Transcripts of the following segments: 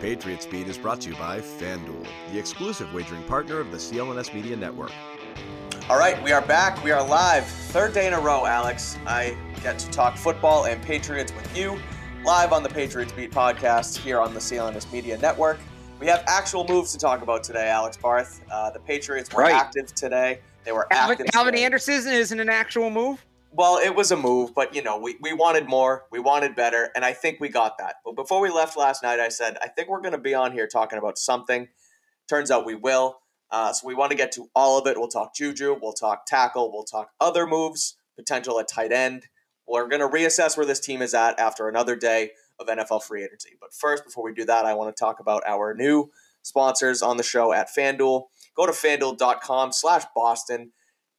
Patriots Beat is brought to you by FanDuel, the exclusive wagering partner of the CLNS Media Network. All right, we are back. We are live. Third day in a row, Alex. I get to talk football and Patriots with you live on the Patriots Beat podcast here on the CLNS Media Network. We have actual moves to talk about today, Alex Barth. Uh, the Patriots were Right. active today. They were Alvin, active. Calvin today. Anderson isn't an actual move. Well, it was a move, but you know, we, we wanted more, we wanted better, and I think we got that. But before we left last night, I said, I think we're going to be on here talking about something. Turns out we will. Uh, so we want to get to all of it. We'll talk Juju, we'll talk tackle, we'll talk other moves, potential at tight end. We're going to reassess where this team is at after another day of NFL free agency. But first, before we do that, I want to talk about our new sponsors on the show at FanDuel. Go to fanduel.com slash Boston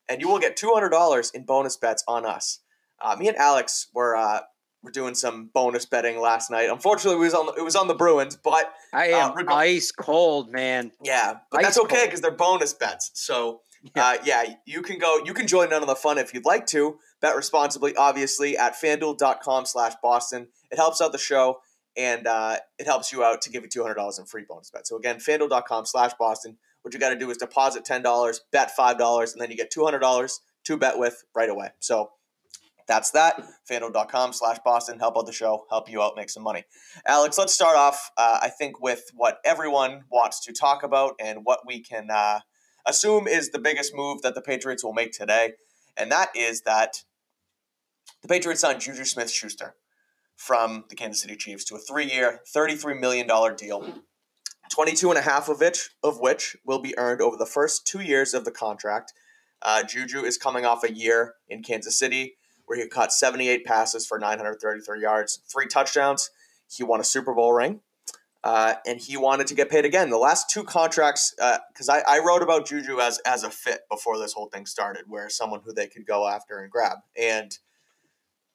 and you will get $200 in bonus bets on us. Uh, me and Alex were uh, were doing some bonus betting last night. Unfortunately, it was on the, it was on the Bruins, but I Uh, am reg- ice cold, man. yeah, but Ice that's okay because they're bonus bets. So uh, yeah, you can go. You can join in on the fun if you'd like to. Bet responsibly, obviously, at FanDuel.com/slash Boston. It helps out the show and uh, it helps you out to give you two hundred dollars in free bonus bets. So again, FanDuel.com/slash Boston. What you got to do is deposit ten dollars, bet five dollars, and then you get two hundred dollars to bet with right away. So that's that. FanDuel.com slash Boston. Help out the show. Help you out. Make some money. Alex, let's start off, uh, I think, with what everyone wants to talk about and what we can uh, assume is the biggest move that the Patriots will make today. And that is that the Patriots signed Juju Smith Schuster from the Kansas City Chiefs to a three year, $33 million deal. 22 and a half of which, of which will be earned over the first two years of the contract. Uh, Juju is coming off a year in Kansas City where he caught 78 passes for 933 yards, three touchdowns. He won a Super Bowl ring, uh, and he wanted to get paid again. The last two contracts, because I, I wrote about Juju as as a fit before this whole thing started, where someone who they could go after and grab. And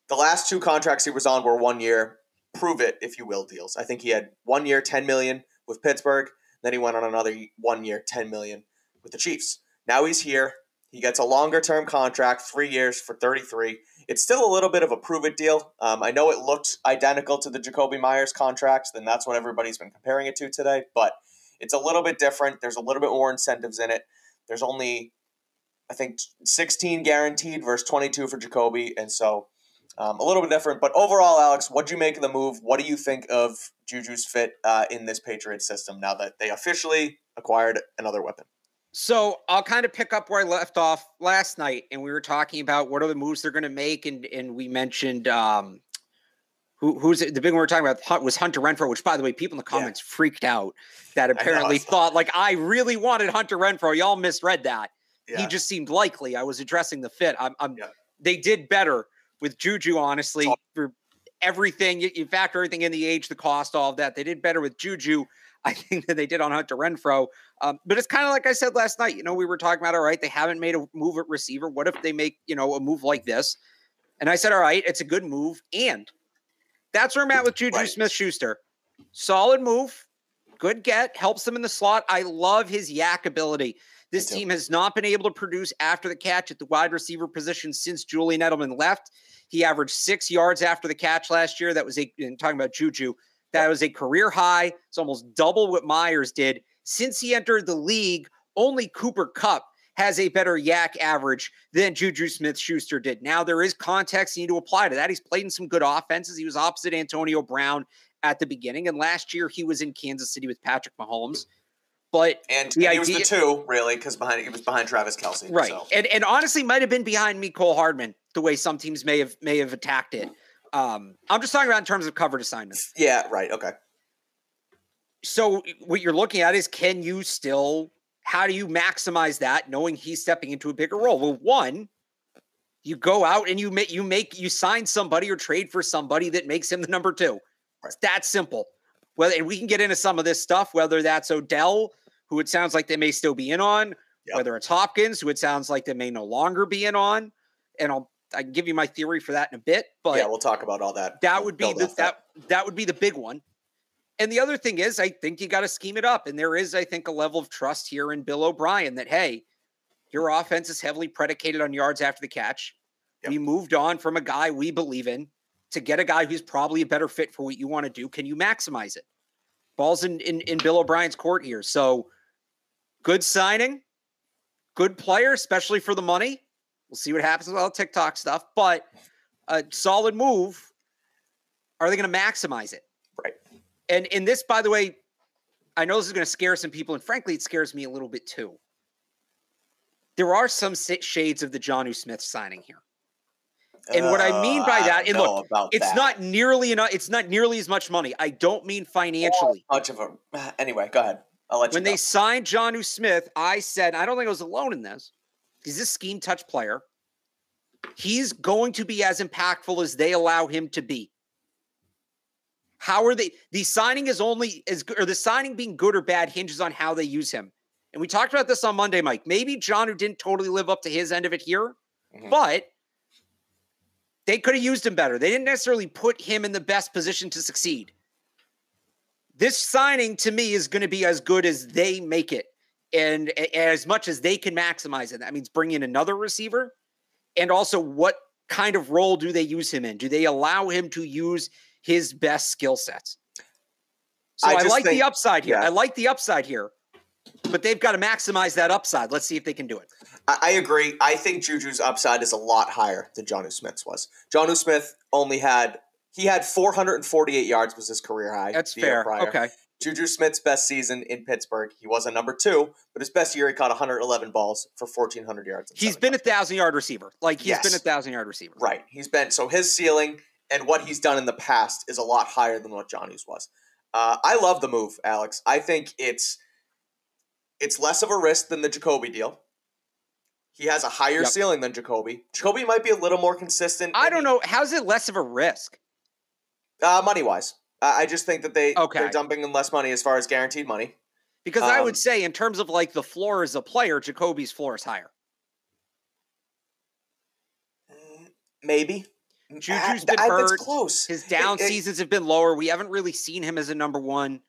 the last two contracts he was on were one year, prove it if you will deals. I think he had one year, 10 million with Pittsburgh. Then he went on another one year, 10 million with the Chiefs. Now he's here. He gets a longer term contract, three years for 33. It's still a little bit of a prove it deal. Um, I know it looked identical to the Jakobi Meyers contracts, then that's what everybody's been comparing it to today, but it's a little bit different. There's a little bit more incentives in it. There's only, I think, 16 guaranteed versus 22 for Jakobi, and so um, a little bit different. But overall, Alex, what do you make of the move? What do you think of Juju's fit uh, in this Patriots system now that they officially acquired another weapon? So I'll kind of pick up where I left off last night, and we were talking about what are the moves they're going to make, and and we mentioned um, who who's it- the big one we're talking about was Hunter Renfrow, which by the way, people in the Yeah. comments freaked out that apparently thought like I really wanted Hunter Renfrow. Y'all misread that. Yeah. He just seemed likely. I was addressing the fit. I'm, I'm Yeah. they did better with Juju, honestly, for everything. You, you factor everything in the age, the cost, all of that. They did better with Juju, I think, than they did on Hunter Renfrow. Um, but it's kind of like I said last night. You know, we were talking about, all right, they haven't made a move at receiver. What if they make, you know, a move like this? And I said, all right, it's a good move. And that's where I'm at with Juju Right. Smith Schuster. Solid move, good get, helps them in the slot. I love his YAC ability. This team has not been able to produce after the catch at the wide receiver position since Julian Edelman left. He averaged six yards after the catch last year. That was a and talking about Juju. That was a career high. It's almost double what Meyers did. Since he entered the league, only Cooper Kupp has a better YAC average than Juju Smith Schuster did. Now, there is context you need to apply to that. He's played in some good offenses. He was opposite Antonio Brown at the beginning. And last year, he was in Kansas City with Patrick Mahomes. But And The he was the two, really, because behind he was behind Travis Kelce. right, So. and and honestly, might have been behind Mecole Hardman, the way some teams may have may have attacked it. Um, I'm just talking about in terms of covered assignments. Yeah, right. Okay. So what you're looking at is can you still how do you maximize that knowing he's stepping into a bigger role? Well, one, you go out and you make you make you sign somebody or trade for somebody that makes him the number two. It's that simple. Well, and we can get into some of this stuff, whether that's Odell, who it sounds like they may still be in on, Yep. whether it's Hopkins, who it sounds like they may no longer be in on. And I'll I can give you my theory for that in a bit, but yeah, we'll talk about all that. that We'll would be the, off that that would be the big one. And the other thing is, I think you got to scheme it up. And there is, I think, a level of trust here in Bill O'Brien that hey, your offense is heavily predicated on yards after the catch. Yep. We moved on from a guy we believe in to get a guy who's probably a better fit for what you want to do. Can you maximize it? Ball's in, in, in Bill O'Brien's court here. So good signing, good player, especially for the money. We'll see what happens with all the TikTok stuff, but a solid move. Are they going to maximize it? Right. And in this, by the way, I know this is going to scare some people, and frankly, it scares me a little bit too. There are some shades of the Jonnu Smith signing here. And what I mean by Uh, that, and look, it's that. not nearly enough. It's not nearly as much money. I don't mean financially. much of a. Anyway, go ahead. I'll let when you. they signed Jonnu Smith, I said, I don't think I was alone in this. He's a scheme touch player. He's going to be as impactful as they allow him to be. How are they? The signing is only as good, or the signing being good or bad hinges on how they use him. And we talked about this on Monday, Mike. Maybe Jonnu didn't totally live up to his end of it here, Mhm. but they could have used him better. They didn't necessarily put him in the best position to succeed. This signing to me is going to be as good as they make it, and a- as much as they can maximize it. That means bring in another receiver, and also what kind of role do they use him in? Do they allow him to use his best skill sets? So I I, like think- the upside here. yeah. I like the upside here, but they've got to maximize that upside. Let's see if they can do it. I, I agree. I think Juju's upside is a lot higher than Jonnu Smith's was. Jonnu Smith only had he had 448 yards was his career high. That's fair. prior. Okay. Juju Smith's best season in Pittsburgh, he was a number two, but his best year he caught 111 balls for 1,400 yards. He's been a thousand yard receiver. Like he's been a thousand yard receiver. Right. He's been so his ceiling and what he's done in the past is a lot higher than what Jonnu's was. Uh, I love the move, Alex. I think it's it's less of a risk than the Jakobi deal. He has a higher Yep. ceiling than Jakobi. Jakobi might be a little more consistent. I don't know. How's it less of a risk? Uh, money wise, uh, I just think that they Okay. they're dumping in less money as far as guaranteed money. Because I Um, would say, in terms of like the floor as a player, Jakobi's floor is higher. Mm, Maybe. Juju's been that's hurt. close. His down It- it- seasons have been lower. We haven't really seen him as a number one.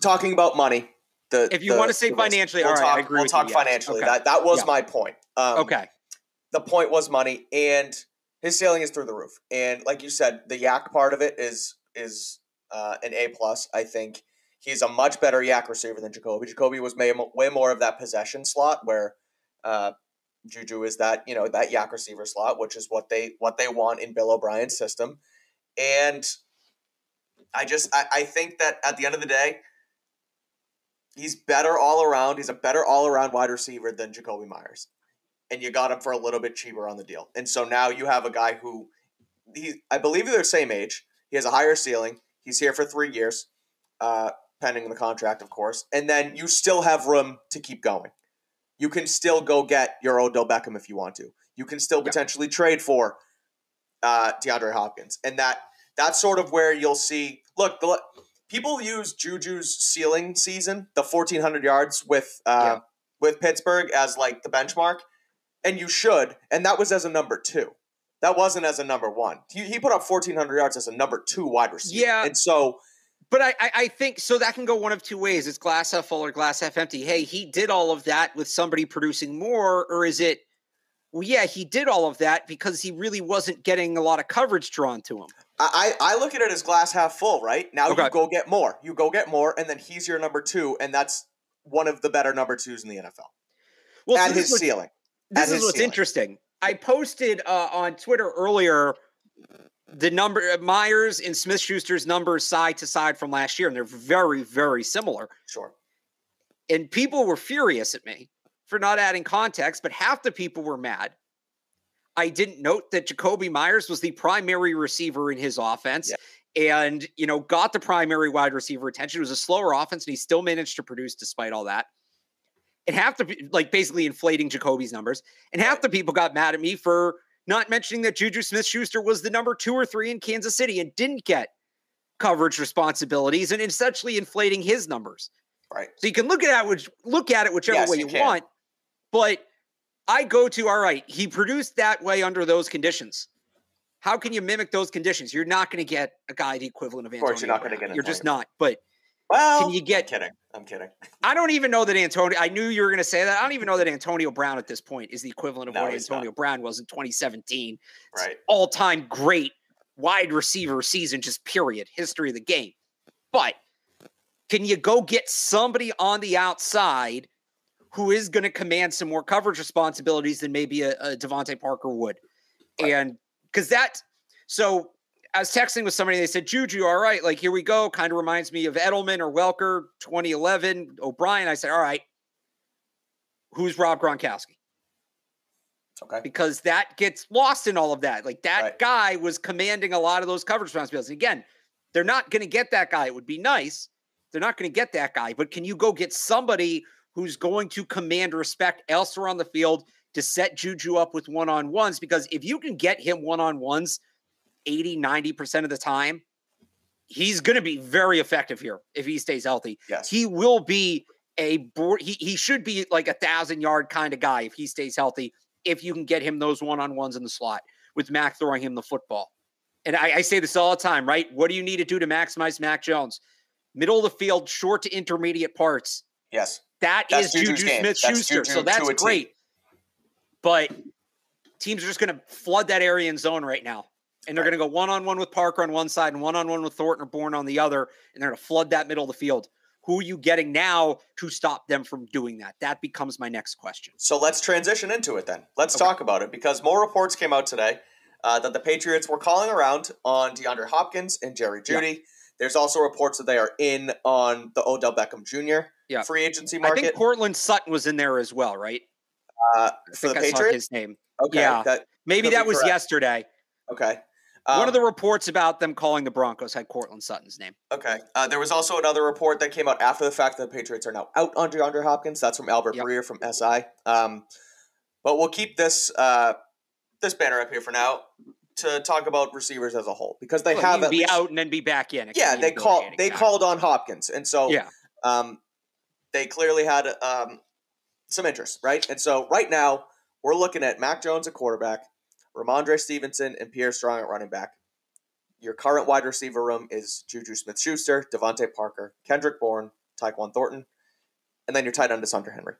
talking about money. The, If you the- wanna say financially, we'll all right, talk, I agree We'll with talk you, yes. financially. Okay. That that was Yeah. my point. Um, okay. the point was money, and his ceiling is through the roof. And like you said, the YAC part of it is is uh, an A plus. I think he's a much better YAC receiver than Jakobi. Jakobi was way, way more of that possession slot where uh, Juju is that you know that YAC receiver slot, which is what they what they want in Bill O'Brien's system. And I just I, I think that at the end of the day. He's better all around. He's a better all around wide receiver than Jakobi Meyers and you got him for a little bit cheaper on the deal. And so now you have a guy who he I believe they're the same age. He has a higher ceiling. He's here for three years, uh, pending the contract, of course. And then you still have room to keep going. You can still go get your Odell Beckham if you want to. You can still Yeah. potentially trade for uh, DeAndre Hopkins, and that that's sort of where you'll see. Look, the, people use Juju's ceiling season, the fourteen hundred yards with uh, Yeah. with Pittsburgh as like the benchmark, and you should. And that was as a number two. That wasn't as a number one. He, he put up fourteen hundred yards as a number two wide receiver. Yeah. and so But I, I, I think so. That can go one of two ways. It's glass half full or glass half empty. Hey, he did all of that with somebody producing more, or is it? Well, yeah, he did all of that because he really wasn't getting a lot of coverage drawn to him. I, I look at it as glass half full. Right now, Okay. you go get more. You go get more, and then he's your number two, and that's one of the better number twos in the NFL Well, at his is what's- ceiling. this at is what's ceiling. interesting. I posted uh, on Twitter earlier the number Meyers and Smith Schuster's numbers side to side from last year, and they're very, very similar. Sure. And people were furious at me for not adding context, but half the people were mad. I didn't note that Jakobi Meyers was the primary receiver in his offense and, you know, got the primary wide receiver attention. It was a slower offense, and he still managed to produce despite all that. And half the, like, basically inflating Jakobi's numbers. And half the people got mad at me for not mentioning that Juju Smith Schuster was the number two or three in Kansas City and didn't get coverage responsibilities and essentially inflating his numbers. Right. So you can look at it which look at it whichever Yes, way you you, want. But I go to all right, he produced that way under those conditions. How can you mimic those conditions? You're not going to get a guy the equivalent of Of course you're not gonna get an You're just not. But Well, Can you get- I'm kidding. I'm kidding. I don't even know that Antonio. I knew you were going to say that. I don't even know that Antonio Brown at this point is the equivalent of No, what Antonio Brown was in 2017. Right. All time great wide receiver season, just period, history of the game. But can you go get somebody on the outside who is going to command some more coverage responsibilities than maybe a, a DeVante Parker would? Right. And because that, so I was texting with somebody, they said, Juju, all right, like here we go. Kind of reminds me of Edelman or Welker 2011, O'Brien. I said, all right, who's Rob Gronkowski? Okay. Because that gets lost in all of that. Like that right. guy was commanding a lot of those coverage responsibilities. Again, they're not going to get that guy. It would be nice. They're not going to get that guy. But can you go get somebody who's going to command respect elsewhere on the field to set Juju up with one on ones? Because if you can get him one on ones 80, 90% of the time, he's going to be very effective here if he stays healthy. Yes. He will be a board. He, he should be like a thousand yard kind of guy if he stays healthy if you can get him those one on ones in the slot with Mac throwing him the football. And I, I, say this all the time, right? What do you need to do to maximize Mac Jones? Middle of the field, short to intermediate parts. Yes. That that's is Juju Smith Schuster. So that's great. But teams are just going to flood that area in zone right now. And they're right. going to go one on one with Parker on one side and one on one with Thornton or Bourne on the other. And they're going to flood that middle of the field. Who are you getting now to stop them from doing that? That becomes my next question. So let's transition into it then. Let's okay. talk about it because more reports came out today uh, that the Patriots were calling around on DeAndre Hopkins and Jerry Jeudy. Yeah. There's also reports that they are in on the Odell Beckham Jr. Yeah. free agency market. I think Courtland Sutton was in there as well, right? Uh, for the Patriots, his name. Okay, yeah, that maybe that was correct. yesterday. Okay, um, One of the um, reports about them calling the Broncos had Courtland Sutton's name. Okay. Uh, there was also another report that came out after the fact that the Patriots are now out on DeAndre Hopkins. That's from Albert yep. Breer from SI. Um, but we'll keep this uh, this banner up here for now to talk about receivers as a whole because they well, have be least, out and then be back in. Yeah, they call they called on Hopkins, and so yeah. um, they clearly had um, some interest, right? And so right now we're looking at Mac Jones at quarterback, Rhamondre Stevenson and Pierre Strong at running back. Your current wide receiver room is Juju Smith Schuster, DeVante Parker, Kendrick Bourne, Tyquan Thornton, and then your tight end is Hunter Henry.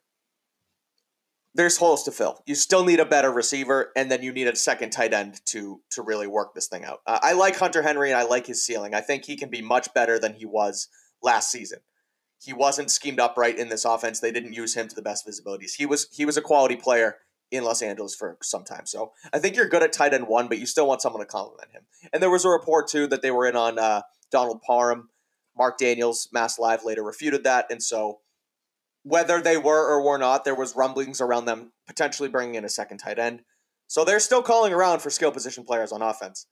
There's holes to fill. You still need a better receiver, and then you need a second tight end to to really work this thing out. Uh, I like Hunter Henry, and I like his ceiling. I think he can be much better than he was last season. He wasn't schemed up right in this offense. They didn't use him to the best visibilities. He was he was a quality player in Los Angeles for some time. So I think you're good at tight end one, but you still want someone to complement him. And there was a report too that they were in on uh, Donald Parham, Mark Daniels, Mass Live later refuted that, and so whether they were or were not, there was rumblings around them potentially bringing in a second tight end. So they're still calling around for skill position players on offense.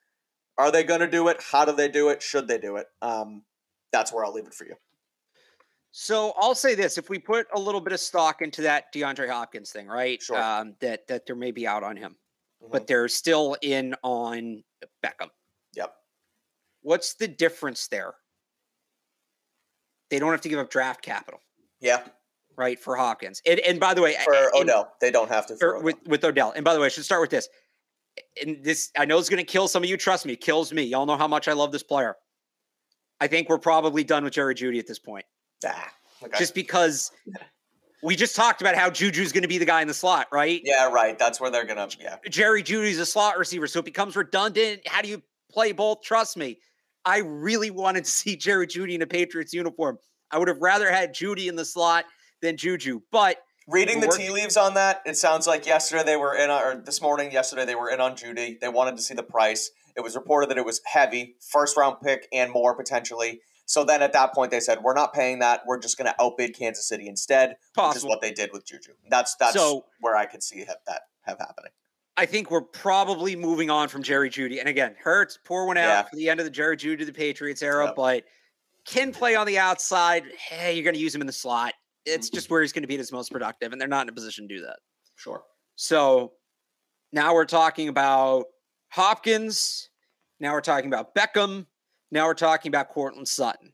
Are they going to do it? How do they do it? Should they do it? Um, that's where I'll leave it for you. So I'll say this: if we put a little bit of stock into that DeAndre Hopkins thing, right? Sure. Um, that that there may be out on him, mm-hmm. but they're still in on Beckham. Yep. What's the difference there? They don't have to give up draft capital. Yeah. Right for Hopkins, and, and by the way, for and, Odell, they don't have to. with with Odell, and by the way, I should start with this. And this, I know, is going to kill some of you. Trust me, kills me. Y'all know how much I love this player. I think we're probably done with Jerry Jeudy at this point. Ah, okay. Just because we just talked about how Juju's going to be the guy in the slot, right? Yeah, right. That's where they're going to. Yeah. Jerry Jeudy's a slot receiver, so it becomes redundant. How do you play both? Trust me, I really wanted to see Jerry Jeudy in a Patriots uniform. I would have rather had Jeudy in the slot than Juju, but. Reading the tea leaves on that, it sounds like yesterday they were in, on, or this morning, yesterday they were in on Jeudy. They wanted to see the price. It was reported that it was heavy, first round pick and more potentially. So then at that point they said, we're not paying that. We're just going to outbid Kansas City instead, Possible. which is what they did with Juju. That's that's so, where I could see have, that have happening. I think we're probably moving on from Jerry Jeudy, And again, Hurts, pour one out yeah. for the end of the Jerry Jeudy to the Patriots era, yep. but can play on the outside. Hey, you're going to use him in the slot. It's mm-hmm. just where he's going to be his most productive, and they're not in a position to do that. Sure. So now we're talking about Hopkins. Now we're talking about Beckham. Now we're talking about Courtland Sutton.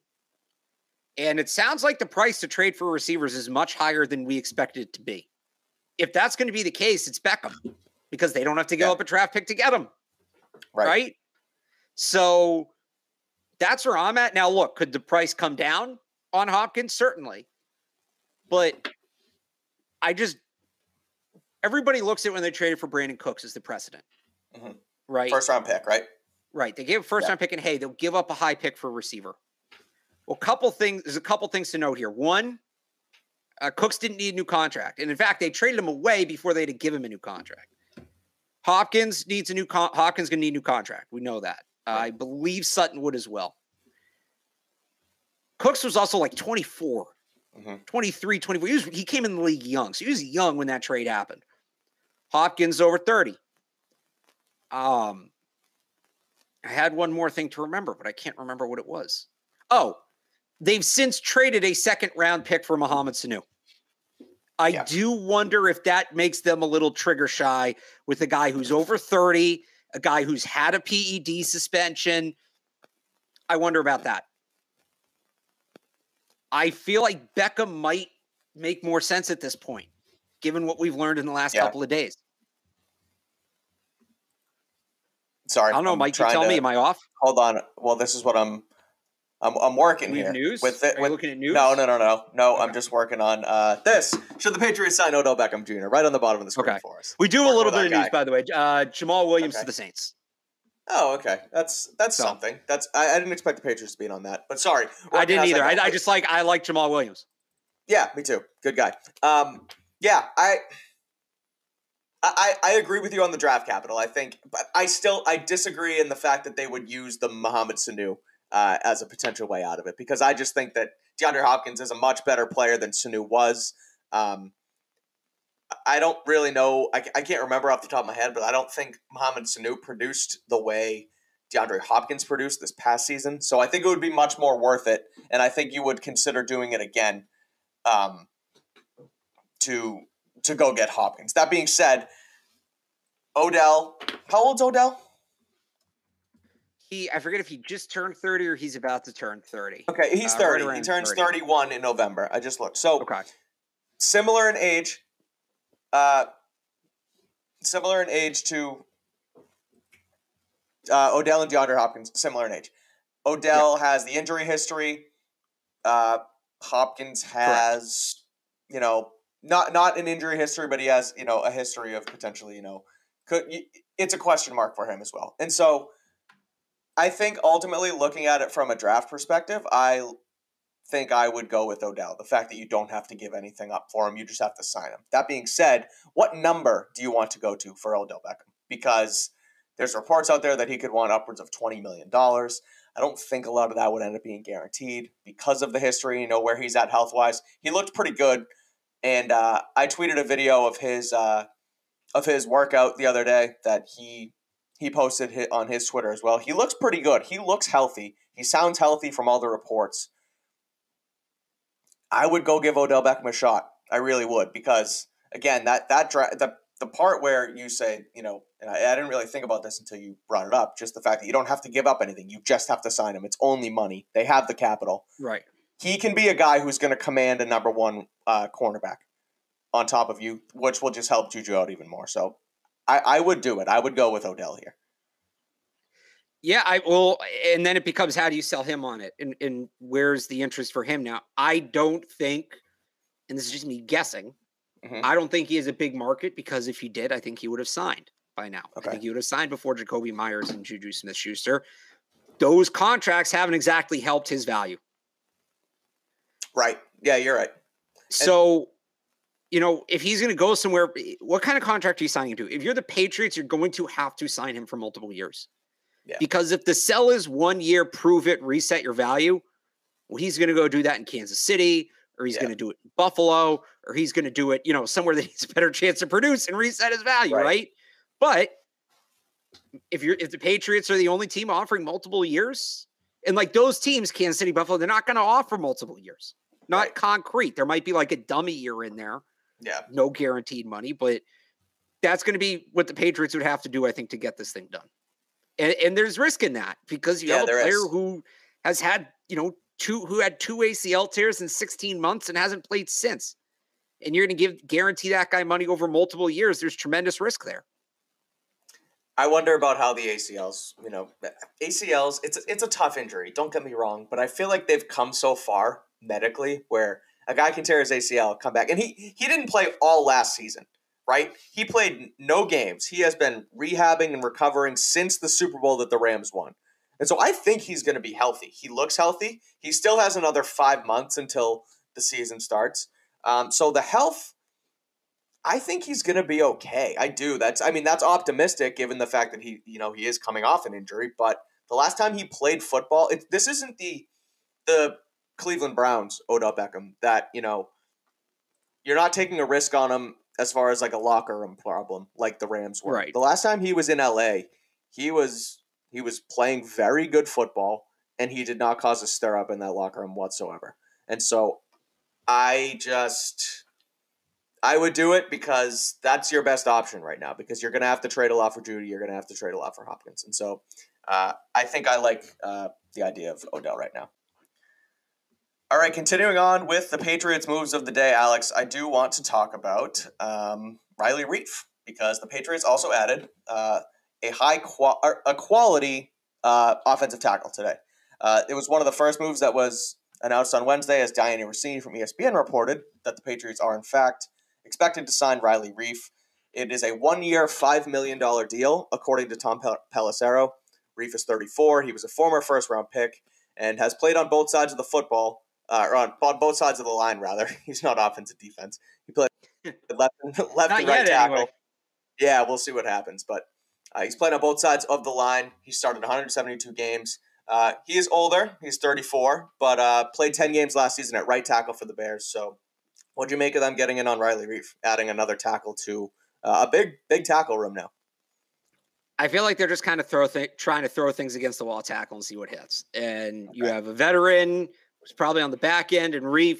And it sounds like the price to trade for receivers is much higher than we expected it to be. If that's going to be the case, it's Beckham because they don't have to go yeah. up a draft pick to get him. Right. right. So that's where I'm at. Now, look, could the price come down on Hopkins? Certainly. But I just, everybody looks at when they traded for Brandin Cooks as the precedent. Mm-hmm. Right. First round pick, right? Right. They gave a first Yeah. round pick, and hey, they'll give up a high pick for a receiver. Well, couple things. There's a couple things to note here. One, uh, Cooks didn't need a new contract, and in fact, they traded him away before they had to give him a new contract. Hopkins needs a new. Con- Hopkins going to need a new contract. We know that. Uh, I believe Sutton would as well. Cooks was also like 24, Mhm. 23, 24. He, was, he came in the league young, so he was young when that trade happened. Hopkins over 30. Um, I had one more thing to remember, but I can't remember what it was. Oh, they've since traded a second round pick for Mohamed Sanu. I Yeah. do wonder if that makes them a little trigger shy with a guy who's over 30, a guy who's had a PED suspension. I wonder about that. I feel like Beckham might make more sense at this point, given what we've learned in the last Yeah. couple of days. Sorry, I don't know, I'm Mike. You tell to- me, am I off? Hold on. Well, this is what I'm. I'm, I'm working here news? with Are it. you With, looking at news? no, no, no, no, no. I'm just working on uh, this. Should the Patriots sign Odell Beckham Jr. right on the bottom of the screen Okay. for us? We do a little bit of that news, by the way. Uh, Jamaal Williams Okay. to the Saints. Oh, okay. That's that's So. something. That's I, I didn't expect the Patriots to be in on that. But sorry, I didn't either. I. I just like I like Jamaal Williams. Yeah, me too. Good guy. Um, yeah, I, I, I agree with you on the draft capital. I think, but I still I disagree in the fact that they would use the Mohamed Sanu uh, as a potential way out of it because I just think that DeAndre Hopkins is a much better player than Sanu was. Um, I don't really know. I, I can't remember off the top of my head, but I don't think Mohamed Sanu produced the way DeAndre Hopkins produced this past season. So I think it would be much more worth it, and I think you would consider doing it again um, to to go get Hopkins. That being said, Odell, how old's Odell? He I forget if he just turned 30 or he's about to turn 30. Okay, he's Uh, right thirty. he turns 30. thirty-one in November. I just looked. So Okay. similar in age, uh, similar in age to uh, Odell and DeAndre Hopkins. Similar in age. Odell has the injury history. Uh, Hopkins has, you know, not not an injury history, but he has, you know, a history of potentially, you know, could it's a question mark for him as well. And so, I think ultimately, looking at it from a draft perspective, I think I would go with Odell. The fact that you don't have to give anything up for him, you just have to sign him. That being said, what number do you want to go to for Odell Beckham? Because there's reports out there that he could want upwards of $20 million. I don't think a lot of that would end up being guaranteed because of the history, you know, where he's at health wise. He looked pretty good. And uh, I tweeted a video of his uh, of his workout the other day that he he posted on his Twitter as well. He looks pretty good. He looks healthy. He sounds healthy from all the reports. I would go give Odell Beckham a shot. I really would because again, that that dra- the the part where you say, you know, and I, I didn't really think about this until you brought it up. Just the fact that you don't have to give up anything. You just have to sign him. It's only money. They have the capital. Right. He can be a guy who's going to command a number one uh, cornerback on top of you, which will just help Juju out even more. So I, I would do it. I would go with Odell here. Yeah, I will and then it becomes how do you sell him on it? And and where's the interest for him now? I don't think and this is just me guessing. Mhm. I don't think he has a big market because if he did, I think he would have signed by now. Okay. I think he would have signed before Jakobi Meyers and Juju Smith Schuster. Those contracts haven't exactly helped his value. Right. Yeah, you're right. So, you know, if he's going to go somewhere, eh, what kind of contract are you signing him to? If you're the Patriots, you're going to have to sign him for multiple years. Yeah. Because if the sell is one year, prove it, reset your value, well, he's going to go do that in Kansas City, or he's Yeah. going to do it in Buffalo, or he's going to do it, you know, somewhere that he's a better chance to produce and reset his value, Right. right? But if you're if the Patriots are the only team offering multiple years, and like those teams, Kansas City, Buffalo, they're not going to offer multiple years. Not Right. concrete. There might be like a dummy year in there, Yeah. no guaranteed money, but that's going to be what the Patriots would have to do, I think, to get this thing done. And, and there's risk in that because you Yeah, have a player is. who has had, you know, two who had two ACL tears in 16 months and hasn't played since. And you're going to give guarantee that guy money over multiple years. There's tremendous risk there. I wonder about how the ACLs, you know, ACLs. It's it's a tough injury. Don't get me wrong, but I feel like they've come so far medically where a guy can tear his ACL, come back, and he he didn't play all last season. right? He played no games. He has been rehabbing and recovering since the Super Bowl that the Rams won. And so I think he's going to be healthy. He looks healthy. He still has another five months until the season starts. Um, so the health, I think he's going to be okay. I do. That's I mean that's optimistic given the fact that he you know he is coming off an injury. But the last time he played football, it, this isn't the the Cleveland Browns Odell Beckham that you know you're not taking a risk on him as far as like a locker room problem like the Rams were. Right. The last time he was in LA, he was he was playing very good football and he did not cause a stir up in that locker room whatsoever. And so I just I would do it because that's your best option right now because you're going to have to trade a lot for Jeudy, you're going to have to trade a lot for Hopkins. And so uh, I think I like uh, the idea of Odell right now. All right, continuing on with the Patriots' moves of the day, Alex, I do want to talk about um, Riley Reiff because the Patriots also added uh, a high qual- a quality uh, offensive tackle today. Uh, it was one of the first moves that was announced on Wednesday, as Dianna Russini from ESPN reported that the Patriots are in fact expected to sign Riley Reiff. It is a one-year, five million dollar deal, according to Tom Pel- Pelissero. Reiff is 34. He was a former first-round pick and has played on both sides of the football, uh, or on, on both sides of the line. Rather, he's not offensive defense. He played left, left and right tackle. Anyway. Yeah, we'll see what happens, but uh, he's played on both sides of the line. He started 172 games. Uh, he is older. He's 34, but uh, played 10 games last season at right tackle for the Bears. So, what'd you make of them getting in on Riley Reiff, adding another tackle to uh, a big, big tackle room now? I feel like they're just kind of throw th- trying to throw things against the wall tackle and see what hits. And okay. you have a veteran who's probably on the back end, and Reiff,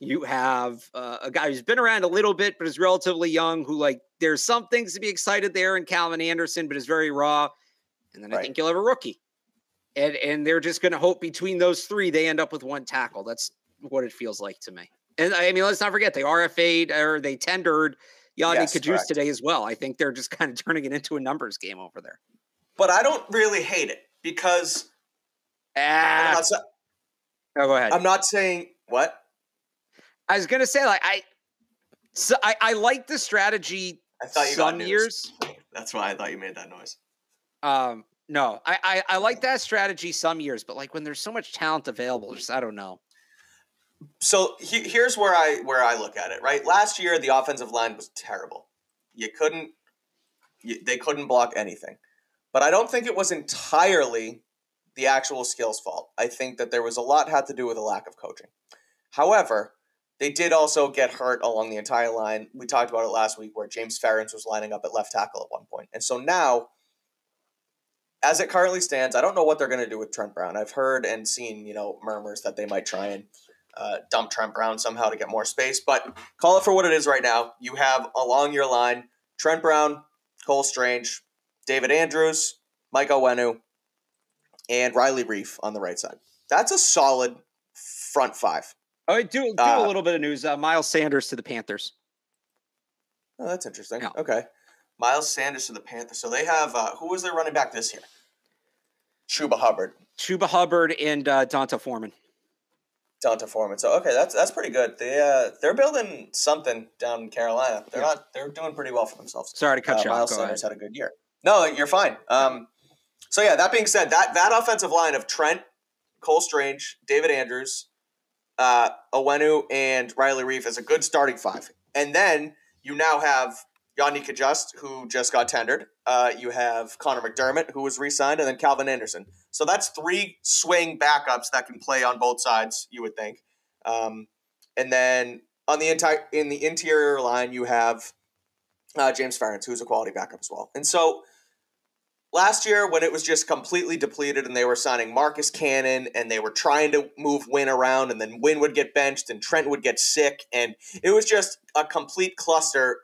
You have uh, a guy who's been around a little bit, but is relatively young. Who like there's some things to be excited there in Calvin Anderson, but is very raw. And then right. I think you'll have a rookie and and they're just going to hope between those three they end up with one tackle. That's what it feels like to me. And I mean, let's not forget they RFA'd or they tendered Yodny yes, Cajuste today as well. I think they're just kind of turning it into a numbers game over there. But I don't really hate it because. Ah. Not, oh, go ahead. I'm not saying what. I was gonna say like I, so I I like the strategy. I thought you some years. That's why I thought you made that noise. Um, no, I, I, I like that strategy some years, but like when there's so much talent available, just I don't know. So he, here's where I where I look at it. Right, last year the offensive line was terrible. You couldn't, you, they couldn't block anything. But I don't think it was entirely the actual skills fault. I think that there was a lot had to do with a lack of coaching. However, they did also get hurt along the entire line. We talked about it last week where James Ferentz was lining up at left tackle at one point. And so now as it currently stands, I don't know what they're going to do with Trent Brown. I've heard and seen, you know, murmurs that they might try and uh, dump Trent Brown somehow to get more space. But call it for what it is right now. You have along your line Trent Brown, Cole Strange, David Andrews, Mike Onwenu, and Riley Reiff on the right side. That's a solid front five. All right, do, do uh, a little bit of news. Uh, Miles Sanders to the Panthers. Oh, that's interesting. Yeah. Okay. Miles Sanders to the Panthers. So they have uh, who was their running back this year? Chuba Hubbard. Chuba Hubbard and uh, D'Onta Foreman. D'Onta Foreman. So okay, that's that's pretty good. They uh, they're building something down in Carolina. They're yeah. not. They're doing pretty well for themselves. Sorry to cut uh, you Miles off. Miles Sanders ahead. had a good year. No, you're fine. Um, so yeah, that being said, that that offensive line of Trent, Cole Strange, David Andrews, uh, Onwenu, and Riley Reiff is a good starting five. And then you now have Yodny Cajuste, who just got tendered. Uh, you have Connor McDermott, who was re-signed, and then Calvin Anderson. So that's three swing backups that can play on both sides. You would think, um, and then on the entire in the interior line, you have uh, James Ferentz, who's a quality backup as well. And so last year, when it was just completely depleted, and they were signing Marcus Cannon, and they were trying to move Wynn around, and then Wynn would get benched, and Trent would get sick, and it was just a complete cluster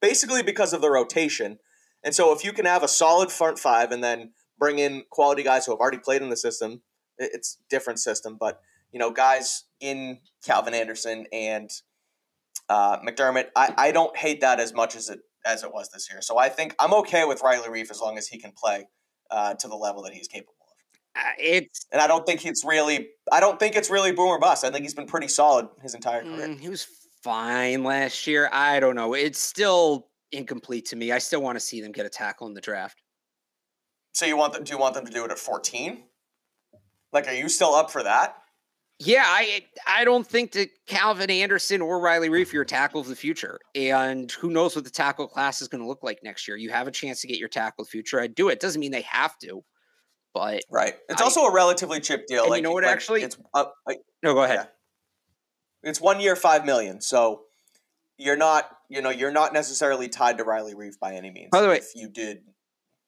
basically because of the rotation. And so if you can have a solid front five and then bring in quality guys who have already played in the system, it's different system, but you know, guys in Calvin Anderson and uh, McDermott, I, I don't hate that as much as it as it was this year. So I think I'm okay with Riley Reiff as long as he can play uh, to the level that he's capable of. Uh, it's and I don't think it's really I don't think it's really boom or bust. I think he's been pretty solid his entire career. Mm, he was fine last year. I don't know. It's still incomplete to me. I still want to see them get a tackle in the draft. So you want them? Do you want them to do it at fourteen? Like, are you still up for that? Yeah, I I don't think that Calvin Anderson or Riley Reiff are your tackle of the future. And who knows what the tackle class is going to look like next year. You have a chance to get your tackle future. I'd do it. Doesn't mean they have to, but right. It's I, also a relatively cheap deal. Like, you know what? like, actually, it's uh, like, no. Go ahead. Yeah. It's one year, five million. So you're not, you know, you're not necessarily tied to Riley Reiff by any means. By the way, if you did,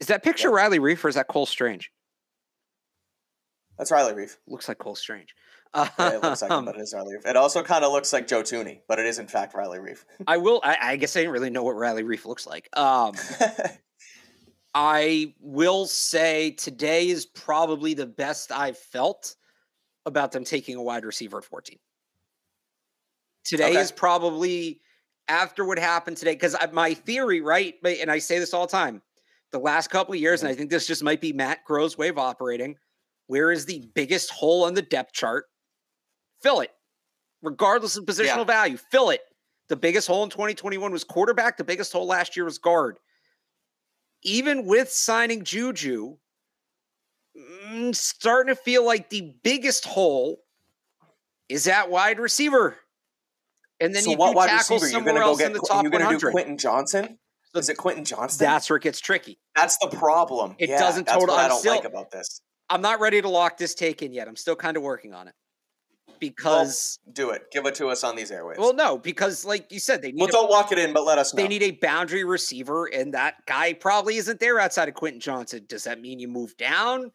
is that picture yeah. Riley Reiff or is that Cole Strange? That's Riley Reiff. Looks like Cole Strange. It looks like him, but it is Riley Reiff. It also kind of looks like Joe Thuney, but it is in fact Riley Reiff. I will. I, I, guess I didn't really know what Riley Reiff looks like. Um, I will say today is probably the best I've felt about them taking a wide receiver at 14. Today okay. is probably after what happened today because my theory, right? And I say this all the time. The last couple of years, mm-hmm. and I think this just might be Matt Groh's way of operating. Where is the biggest hole on the depth chart? Fill it, regardless of positional yeah. value. Fill it. The biggest hole in 2021 was quarterback. The biggest hole last year was guard. Even with signing Juju, mm, starting to feel like the biggest hole is at wide receiver. And then so you what wide tackle receiver? somewhere else go in get. the top You're gonna 100. do Quentin Johnston. Is it Quentin Johnston? That's where it gets tricky. That's the problem. It yeah, doesn't total. I don't still, like about this. I'm not ready to lock this take in yet. I'm still kind of working on it because well, do it. Give it to us on these airways. Well, no, because like you said, they need well, a, don't walk it in, but let us know. They need a boundary receiver, and that guy probably isn't there outside of Quentin Johnston. Does that mean you move down?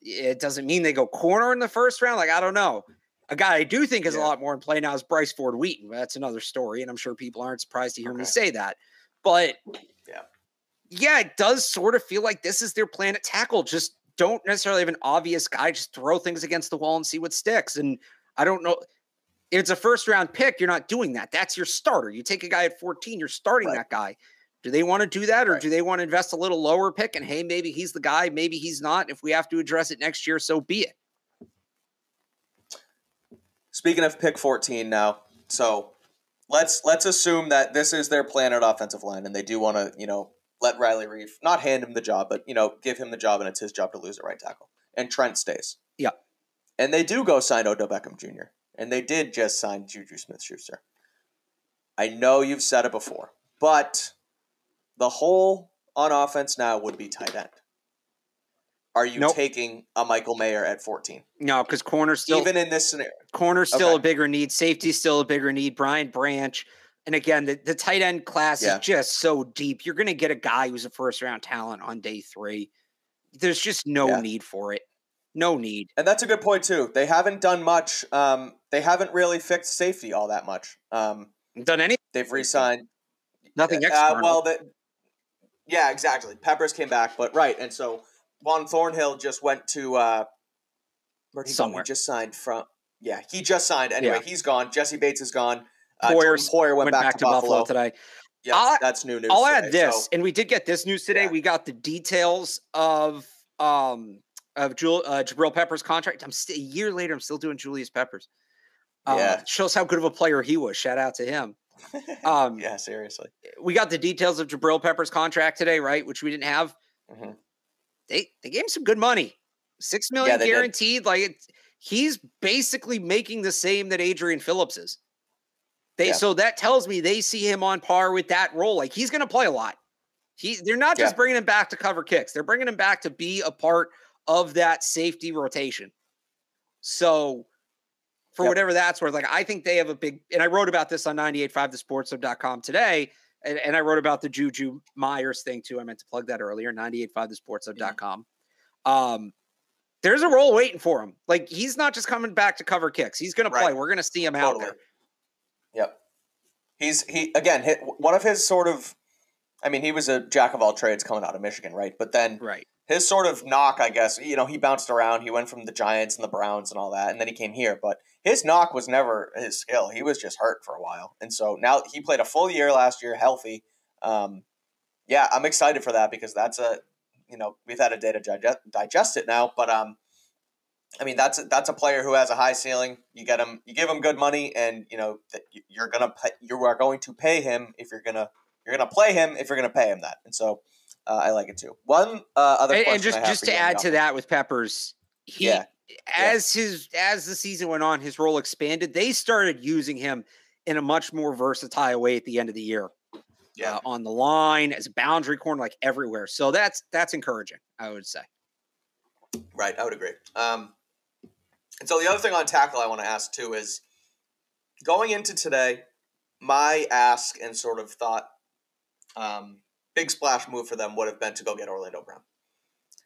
It doesn't mean they go corner in the first round. Like I don't know. A guy I do think is yeah. a lot more in play now is Bryce Ford Wheaton. That's another story, and I'm sure people aren't surprised to hear okay. me say that. But yeah, yeah, it does sort of feel like this is their plan at tackle. Just don't necessarily have an obvious guy. Just throw things against the wall and see what sticks. And I don't know. If it's a first round pick, you're not doing that. That's your starter. You take a guy at 14, you're starting right. that guy. Do they want to do that or right. do they want to invest a little lower pick and hey, maybe he's the guy, maybe he's not. If we have to address it next year, so be it. Speaking of pick 14 now, so let's let's assume that this is their plan at offensive line and they do want to, you know, let Riley Reiff not hand him the job, but you know, give him the job, and it's his job to lose a right tackle. And Trent stays. Yeah. And they do go sign Odell Beckham Jr. And they did just sign Juju Smith Schuster. I know you've said it before, but the hole on offense now would be tight end. Are you nope. taking a Michael Mayer at 14? No, because corner still even in this scenario. Corner's still okay. a bigger need. Safety still a bigger need. Brian Branch and again, the, the tight end class yeah. is just so deep. You're going to get a guy who's a first round talent on day three. There's just no yeah. need for it. No need. And that's a good point, too. They haven't done much. Um, they haven't really fixed safety all that much. Um, done any? They've re signed. Nothing. Uh, well, the, yeah, exactly. Peppers came back, but right. And so Juan Thornhill just went to. Uh, where he Somewhere. He just signed from. Yeah, he just signed. Anyway, yeah. he's gone. Jessie Bates is gone. Uh, Poyer went, went back, back, to, Buffalo. Buffalo today. Yeah, that's new news. I'll today, add this, so. and we did get this news today. Yeah. We got the details of um of Jul- uh, Jabril Peppers' contract. I'm still a year later. I'm still doing Julius Peppers. Uh, yeah, shows how good of a player he was. Shout out to him. Um, yeah, seriously. We got the details of Jabril Peppers' contract today, right? Which we didn't have. Mm-hmm. They they gave him some good money, six million yeah, guaranteed. Did. Like it, he's basically making the same that Adrian Phillips is. They yeah. so that tells me they see him on par with that role. Like he's going to play a lot. He they're not just yeah. bringing him back to cover kicks. They're bringing him back to be a part of that safety rotation. So for yep. whatever that's worth, like I think they have a big and I wrote about this on 985thesportshub.com today. And, and I wrote about the Juju Meyers thing too. I meant to plug that earlier, 985thesportshub.com. Mm-hmm. Um, there's a role waiting for him. Like he's not just coming back to cover kicks. He's going to play. We're going to see him totally. out there. Yep. He's he again hit one of his sort of I mean, he was a jack of all trades coming out of Michigan, right? But then right. his sort of knock, I guess, you know, he bounced around. He went from the Giants and the Browns and all that, and then he came here. But his knock was never his skill. He was just hurt for a while. And so now he played a full year last year, healthy. Um, yeah, I'm excited for that because that's a, you know, we've had a day to digest, digest it now. But um, I mean, that's a, that's a player who has a high ceiling. You get him, you give him good money, and you know that you're gonna pay, you are going to pay him if you're gonna You're going to play him if you're going to pay him that. And so uh, I like it too. One uh, other and, question and just just to add to that with Peppers, he Yeah. as his as the season went on, his role expanded. They started using him in a much more versatile way at the end of the year. Yeah. uh, on the line as a boundary corner, like everywhere. So that's that's encouraging. I would say. Right, I would agree. Um, and so the other thing on tackle I want to ask too is going into today, my ask and sort of thought um, big splash move for them would have been to go get Orlando Brown.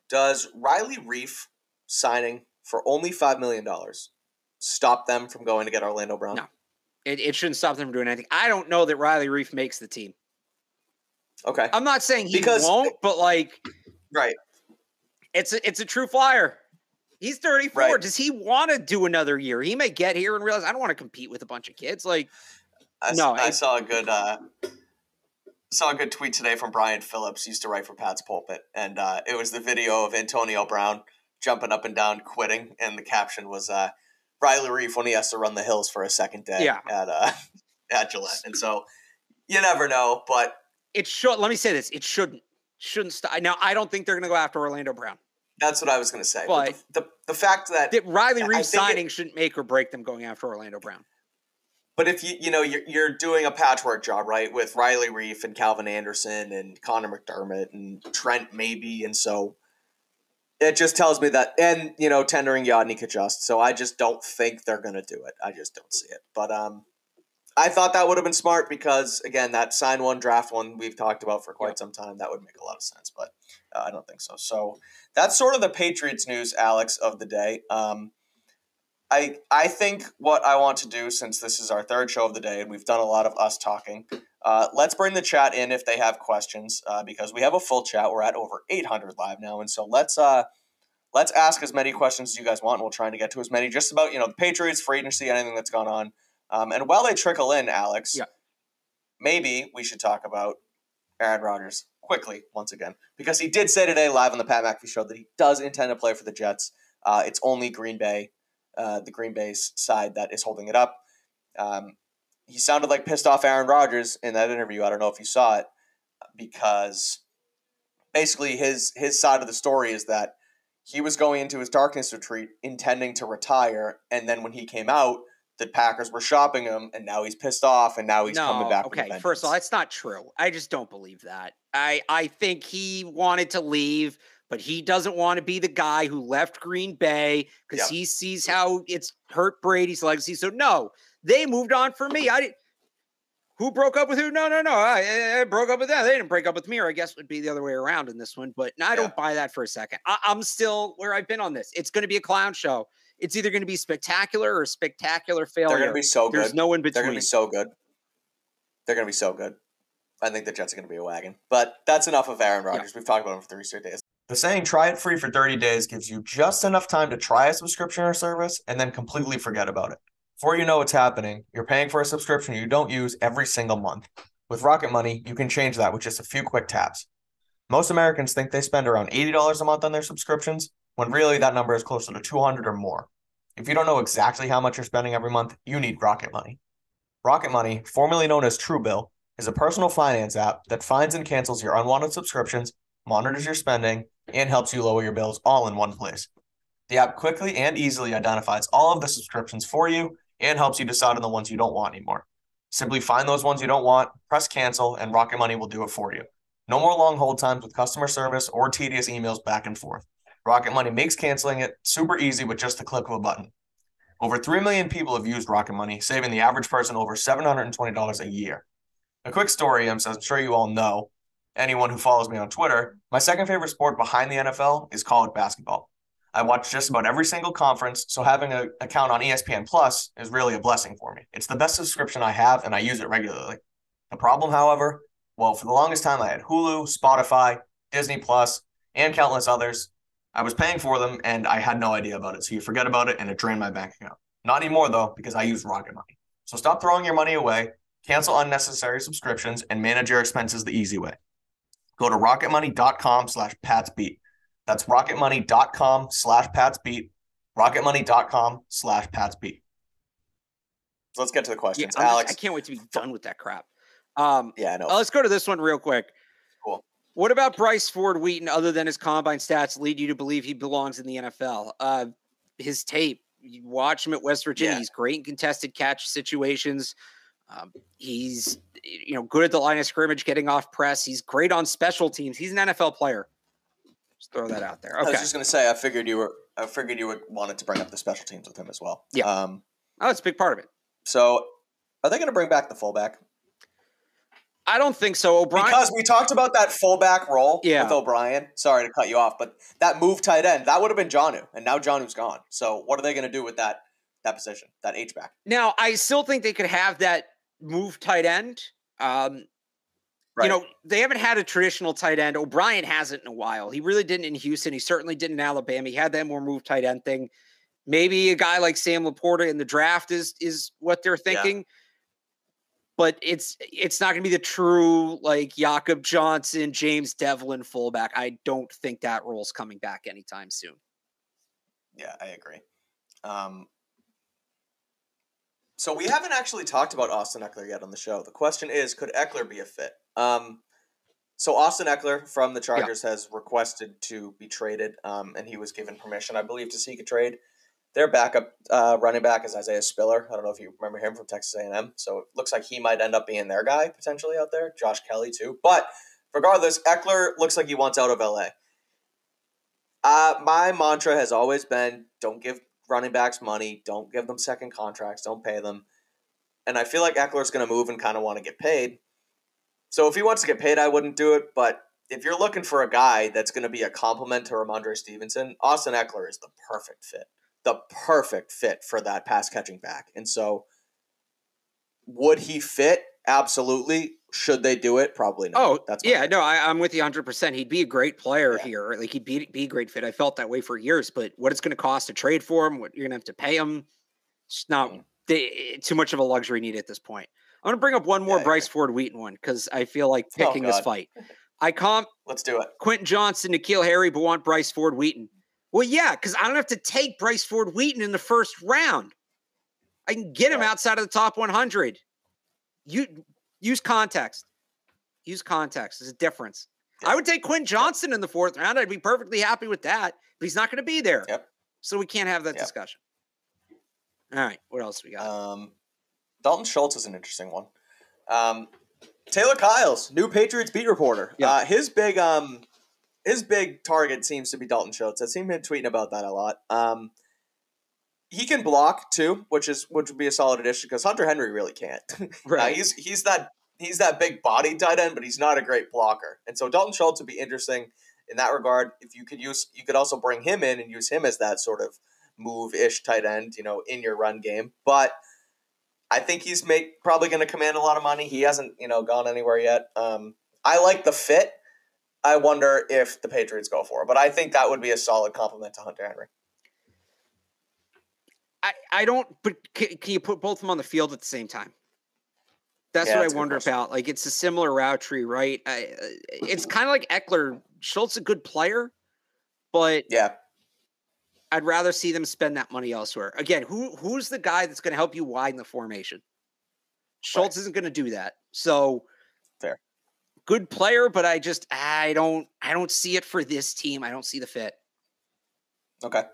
Does Riley Reiff signing for only $5 million stop them from going to get Orlando Brown? No. It, it shouldn't stop them from doing anything. I don't know that Riley Reiff makes the team. Okay. I'm not saying he Because- won't, but like Right. it's a, it's a true flyer. He's 34. Right. Does he want to do another year? He may get here and realize I don't want to compete with a bunch of kids. Like I, No, I it- saw a good uh, saw a good tweet today from Brian Phillips. Used to write for Pat's Pulpit, and uh, it was the video of Antonio Brown jumping up and down, quitting, and the caption was uh, Riley Reiff when he has to run the hills for a second day Yeah. at uh, at Gillette. And so you never know, but it should. Let me say this: it shouldn't shouldn't stop. Now I don't think they're going to go after Orlando Brown. that's what I was going to say. But, But- the, the the fact that That Riley Reiff think it- signing shouldn't make or break them going after Orlando Brown. But if you you know you're, you're doing a patchwork job right with Riley Reiff and Calvin Anderson and Connor McDermott and Trent maybe and so it just tells me that and you know tendering Yodny Cajuste so I just don't think they're gonna do it. I just don't see it. But um I thought that would have been smart because again that sign one draft one we've talked about for quite some time that would make a lot of sense but uh, I don't think so. So that's sort of the Patriots news Alex of the day. Um I I think what I want to do since this is our third show of the day and we've done a lot of us talking, uh, let's bring the chat in if they have questions uh, because we have a full chat. We're at over 800 live now, and so let's uh let's ask as many questions as you guys want. and We'll try to get to as many just about you know the Patriots, free agency, anything that's gone on. Um, and while they trickle in, Alex, Yeah. maybe we should talk about Aaron Rodgers quickly once again because he did say today live on the Pat McAfee show that he does intend to play for the Jets. Uh, it's only Green Bay uh, the Green Bay side that is holding it up. Um, he sounded like pissed off Aaron Rodgers in that interview. I don't know if you saw it because basically his his side of the story is that he was going into his darkness retreat intending to retire, and then when he came out, the Packers were shopping him, and now he's pissed off, and now he's no, coming back. okay. First of all, that's not true. I just don't believe that. I I think he wanted to leave, but he doesn't want to be the guy who left Green Bay because Yep. he sees how it's hurt Brady's legacy. So no, they moved on for me. I didn't. Who broke up with who? No, no, no. I, I broke up with them. They didn't break up with me, or I guess it would be the other way around in this one. But no, I Yeah. don't buy that for a second. I, I'm still where I've been on this. It's going to be a clown show. It's either going to be spectacular or spectacular failure. they're going to be so good. There's no in between. They're going to be so good. They're going to be so good. I think the Jets are going to be a wagon. But that's enough of Aaron Rodgers. We've talked about him for three straight days. The saying try it free for 30 days gives you just enough time to try a subscription or service and then completely forget about it. Before you know what's happening, you're paying for a subscription you don't use every single month. With Rocket Money, you can change that with just a few quick taps. Most Americans think they spend around $80 a month on their subscriptions, when really that number is closer to 200 or more. If you don't know exactly how much you're spending every month, you need Rocket Money. Rocket Money, formerly known as Truebill, is a personal finance app that finds and cancels your unwanted subscriptions, monitors your spending, and helps you lower your bills all in one place. The app quickly and easily identifies all of the subscriptions for you and helps you decide on the ones you don't want anymore. Simply find those ones you don't want, press cancel, and Rocket Money will do it for you. No more long hold times with customer service or tedious emails back and forth. Rocket Money makes canceling it super easy with just the click of a button. Over 3 million people have used Rocket Money, saving the average person over $720 a year. A quick story, as I'm sure you all know, anyone who follows me on Twitter, my second favorite sport behind the NFL is college basketball. I watch just about every single conference, so having an account on ESPN Plus is really a blessing for me. It's the best subscription I have, and I use it regularly. The problem, however, well, for the longest time, I had Hulu, Spotify, Disney Plus, and countless others. I was paying for them, and I had no idea about it. So you forget about it, and it drained my bank account. Not anymore, though, because I use Rocket Money. So stop throwing your money away, cancel unnecessary subscriptions, and manage your expenses the easy way. Go to rocketmoney.com slash patsbeat. That's rocketmoney.com slash patsbeat. Rocketmoney.com slash patsbeat. So let's get to the questions. Just- Alex, I can't wait to be done with that crap. Um, Yeah, I know. uh, let's go to this one real quick. Cool. What about Bryce Ford Wheaton, other than his combine stats, lead you to believe he belongs in the NFL? Uh, his tape, you watch him at West Virginia. Yeah. He's great in contested catch situations. Um, he's you know good at the line of scrimmage, getting off press. He's great on special teams. He's an NFL player. Just throw that out there. Okay. I was just gonna say, I figured you were, I figured you would wanted to bring up the special teams with him as well. Yeah. Um. Oh, it's a big part of it. So, are they gonna bring back the fullback? I don't think so. O'Brien. Because we talked about that fullback role Yeah. with O'Brien. Sorry to cut you off, but that move tight end that would have been Jonnu, and now Jonnu's gone. So, what are they gonna do with that that position, that H back? Now, I still think they could have that move tight end. Um, You know, they haven't had a traditional tight end. O'Brien hasn't in a while. He really didn't in Houston. He certainly didn't in Alabama. He had that more move tight end thing. Maybe a guy like Sam LaPorta in the draft is is what they're Yeah. thinking. But it's it's not going to be the true like Jakob Johnson, James Develin fullback. I don't think that role's coming back anytime soon. Yeah, I agree. Um, so we haven't actually talked about Austin Ekeler yet on the show. The question is, could Ekeler be a fit? Um, so Austin Ekeler from the Chargers has requested to be traded, um, and he was given permission, I believe, to seek a trade. Their backup uh, running back is Isaiah Spiller. I don't know if you remember him from Texas A&M. So it looks like he might end up being their guy potentially out there. Josh Kelley too. But regardless, Ekeler looks like he wants out of LA. Uh, my mantra has always been don't give running backs money, don't give them second contracts, don't pay them. And I feel like Ekeler's going to move and kind of want to get paid. So if he wants to get paid, I wouldn't do it. But if you're looking for a guy that's going to be a compliment to Rhamondre Stevenson, Austin Eckler is the perfect fit. The perfect fit for that pass catching back. And so would he fit? Absolutely. Should they do it? Probably not. Oh, that's yeah, no, I, I'm with you 100%. He'd be a great player Yeah. here. Like, he'd be, be a great fit. I felt that way for years, but what it's going to cost to trade for him, what you're going to have to pay him, it's not Mm. they, too much of a luxury need at this point. I'm going to bring up one more Yeah, Bryce Ford Wheaton one because I feel like Oh, picking this fight. I comp Let's do it. Quentin Johnston, N'Keal Harry, but want Bryce Ford Wheaton. Well, yeah, because I don't have to take Bryce Ford Wheaton in the first round. I can get him outside of the top 100. You use context. Use context. There's a difference. I would take Quinn Johnson in the fourth round. I'd be perfectly happy with that, but he's not going to be there. Yep. So we can't have that Yep. discussion. All right. What else we got? Um, Dalton Schultz is an interesting one. Um, Taylor Kyles, new Patriots beat reporter. Yeah. Uh, his big um, his big target seems to be Dalton Schultz. I've seen him tweeting about that a lot. Um, he can block too, which is which would be a solid addition because Hunter Henry really can't. Uh, right. he's he's that he's that big body tight end, but he's not a great blocker. And so Dalton Schultz would be interesting in that regard. If you could use, you could also bring him in and use him as that sort of move ish tight end, you know, in your run game. But I think he's make probably going to command a lot of money. He hasn't, you know, gone anywhere yet. Um, I like the fit. I wonder if the Patriots go for it, but I think that would be a solid compliment to Hunter Henry. I, I don't, but can, can you put both of them on the field at the same time? That's Yeah, what that's I wonder about. Like, it's a similar route tree, right? I, uh, it's kind of like Ekeler. Schultz a good player, but Yeah, I'd rather see them spend that money elsewhere. Again, who who's the guy that's going to help you widen the formation? Schultz isn't going to do that. So Fair. Good player, but I just I don't I don't see it for this team. I don't see the fit. okay.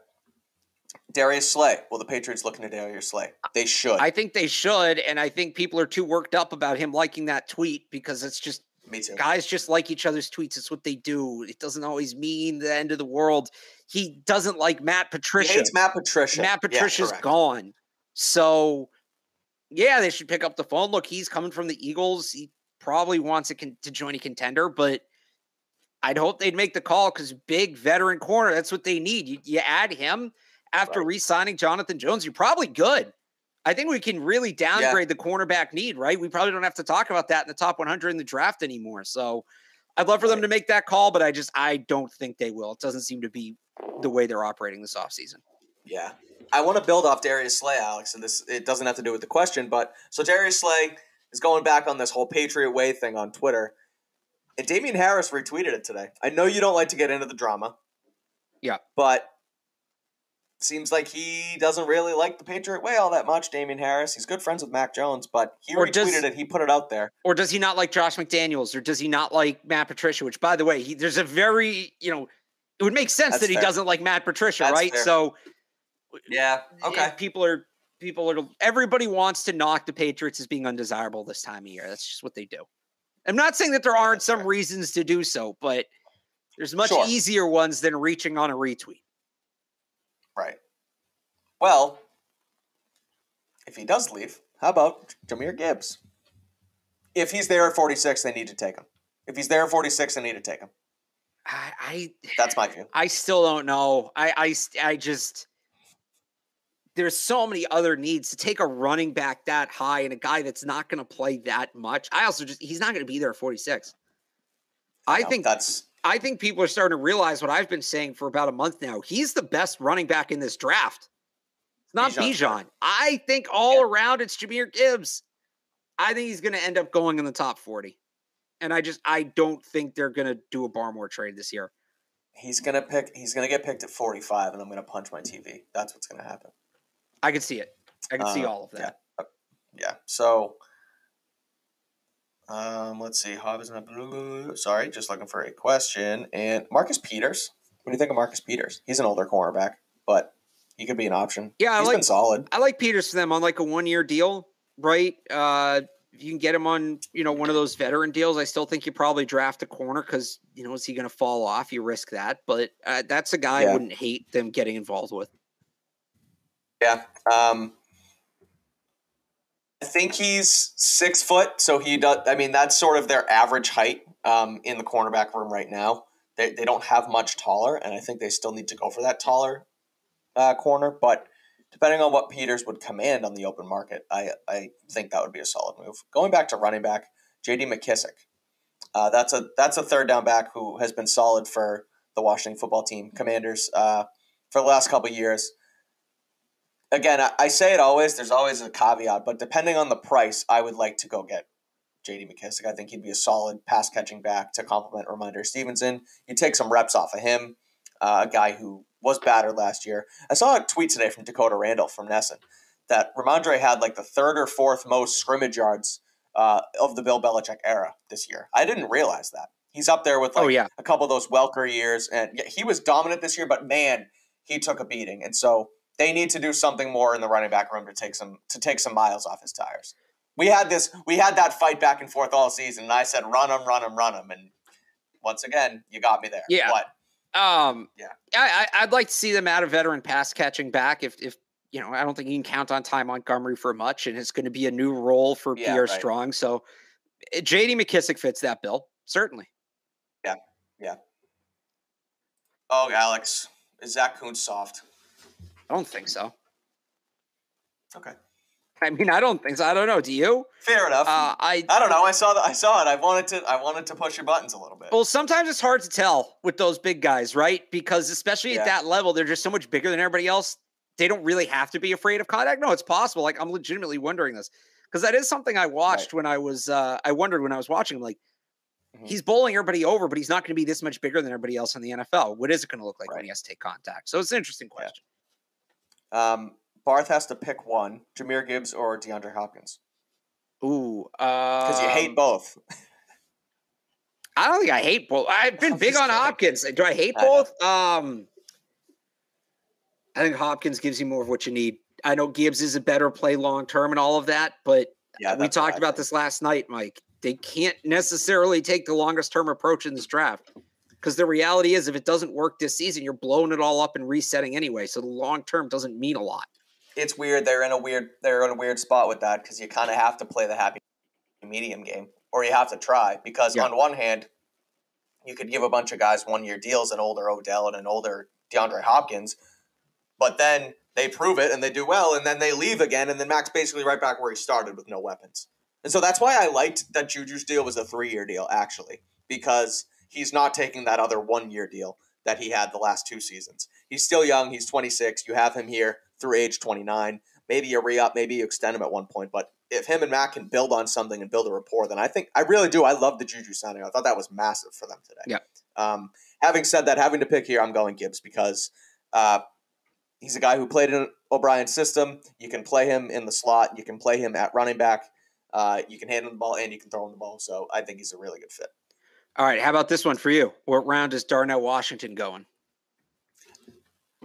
Darius Slay. Well, the Patriots looking at Darius Slay. They should. I think they should, and I think people are too worked up about him liking that tweet because it's just Me too. guys just like each other's tweets. It's what they do. It doesn't always mean the end of the world. He doesn't like Matt He Patricia. hates Matt Patricia. Matt Yeah, Patricia's correct. gone. So, yeah, they should pick up the phone. Look, he's coming from the Eagles. He probably wants a con- to join a contender, but I'd hope they'd make the call because big veteran corner, that's what they need. You, you add him after Right. re signing Jonathan Jones, you're probably good. I think we can really downgrade the cornerback need, right? We probably don't have to talk about that in the top 100 in the draft anymore. So I'd love for them to make that call, but I just, I don't think they will. It doesn't seem to be the way they're operating this offseason. Yeah. I want to build off Darius Slay, Alex, and this it doesn't have to do with the question, but so Darius Slay is going back on this whole Patriot Way thing on Twitter. And Damien Harris retweeted it today. I know you don't like to get into the drama. Yeah. But seems like he doesn't really like the Patriot way all that much. Damien Harris, he's good friends with Mac Jones, but he Or retweeted does- it. He put it out there. Or does he not like Josh McDaniels? Or does he not like Matt Patricia? Which, by the way, he, there's a very, you know, it would make sense That's that he doesn't like Matt Patricia, That's right? fair. So Yeah. eh, people are people are everybody wants to knock the Patriots as being undesirable this time of year. That's just what they do. I'm not saying that there aren't that's some fair. reasons to do so, but there's much Sure. easier ones than reaching on a retweet. Well, if he does leave, how about Jahmyr Gibbs? If he's there at 46, they need to take him. If he's there at 46, they need to take him. I, I That's my view. I still don't know. I, I, I just there's so many other needs to take a running back that high and a guy that's not going to play that much. I also just he's not going to be there at 46. I No, think that's I think people are starting to realize what I've been saying for about a month now. He's the best running back in this draft. It's not Bijan. I think all around it's Jahmyr Gibbs. I think he's going to end up going in the top 40. And I just I don't think they're going to do a Barmore trade this year. he's gonna pick. He's gonna get picked at 45, and I'm gonna punch my TV. That's what's gonna happen. I can see it. I could see Uh, all of that. Yeah. So, um, let's see. Hobbs not. Sorry, just looking for a question. And Marcus Peters. What do you think of Marcus Peters? He's an older cornerback, he could be an option. Yeah, I he's like- been solid. I like Peters for them on like a one year deal, right? Uh, if you can get him on, you know, one of those veteran deals, I still think you probably draft a corner because, you know, is he going to fall off? You risk that. But uh, that's a guy Yeah. I wouldn't hate them getting involved with. Yeah. Um, I think he's six foot, so he does. I mean, that's sort of their average height um, in the cornerback room right now. They, they don't have much taller, and I think they still need to go for that taller uh, corner. But depending on what Peters would command on the open market, I, I think that would be a solid move. Going back to running back, J.D. McKissic. Uh, that's a that's a third down back who has been solid for the Washington football team, Commanders, uh, for the last couple years again, I, I say it always. There's always a caveat, but depending on the price, I would like to go get J.D. McKissic. I think he'd be a solid pass catching back to complement Rhamondre Stevenson. You take some reps off of him, uh, a guy who was battered last year. I saw a tweet today from Dakota Randall from NESN that Rhamondre had like the third or fourth most scrimmage yards uh, of the Bill Belichick era this year. I didn't realize that. He's up there with like oh, yeah. a couple of those Welker years, and he was dominant this year. But man, he took a beating, and so they need to do something more in the running back room to take some to take some miles off his tires. We had this, we had that fight back and forth all season, and I said, "Run him, run him, run him," and once again, you got me there. Yeah. but Um, Yeah. I, I, I'd like to see them add a veteran pass catching back. If, if, you know, I don't think you can count on Ty Montgomery for much, and it's going to be a new role for Yeah, Pierre right. Strong. So eh, JD McKissic fits that bill, certainly. Yeah, yeah. Oh, Alex, is Zach Kuntz soft? I don't think so. Okay, I mean, I don't think so. I don't know. Do you? fair enough. Uh, I I don't know. I saw that. I saw it. I wanted to. I wanted to push your buttons a little bit. well, sometimes it's hard to tell with those big guys, right? Because especially Yeah. at that level, they're just so much bigger than everybody else. They don't really have to be afraid of contact. No, it's possible. Like I'm legitimately wondering this because that is something I watched when I was. Uh, I wondered when I was watching. him, like Mhm. he's bowling everybody over, but he's not going to be this much bigger than everybody else in the NFL. What is it going to look like when he has to take contact? So it's an interesting Yeah. question. Um, Barth has to pick one: Jahmyr Gibbs or DeAndre Hopkins, Ooh, because you hate um, both. I don't think I hate both. I've been I'm big on kidding. Hopkins. Do I hate I know. both? Um, I think Hopkins gives you more of what you need. I know Gibbs is a better play long term and all of that, but Yeah, we talked about this last night, Mike. They can't necessarily take the longest term approach in this draft because the reality is, if it doesn't work this season, you're blowing it all up and resetting anyway. So the long term doesn't mean a lot. It's weird. They're in a weird they're in a weird spot with that because you kind of have to play the happy medium game, or you have to try. Because Yeah. on one hand, you could give a bunch of guys one year deals, an older Odell and an older DeAndre Hopkins, but then they prove it and they do well, and then they leave again, and then Max basically right back where he started with no weapons. And so that's why I liked that Juju's deal was a three year deal actually, because he's not taking that other one year deal that he had the last two seasons. He's still young. He's 26. You have him here through age 29. Maybe you re up, maybe you extend him at one point. But if him and Matt can build on something and build a rapport, then I think I really do. I love the Juju signing. I thought that was massive for them today. Yeah. Um, having said that, having to pick here, I'm going Gibbs because uh, he's a guy who played in O'Brien's system. You can play him in the slot. You can play him at running back. Uh, you can hand him the ball and you can throw him the ball. So I think he's a really good fit. All right. How about this one for you? What round is Darnell Washington going?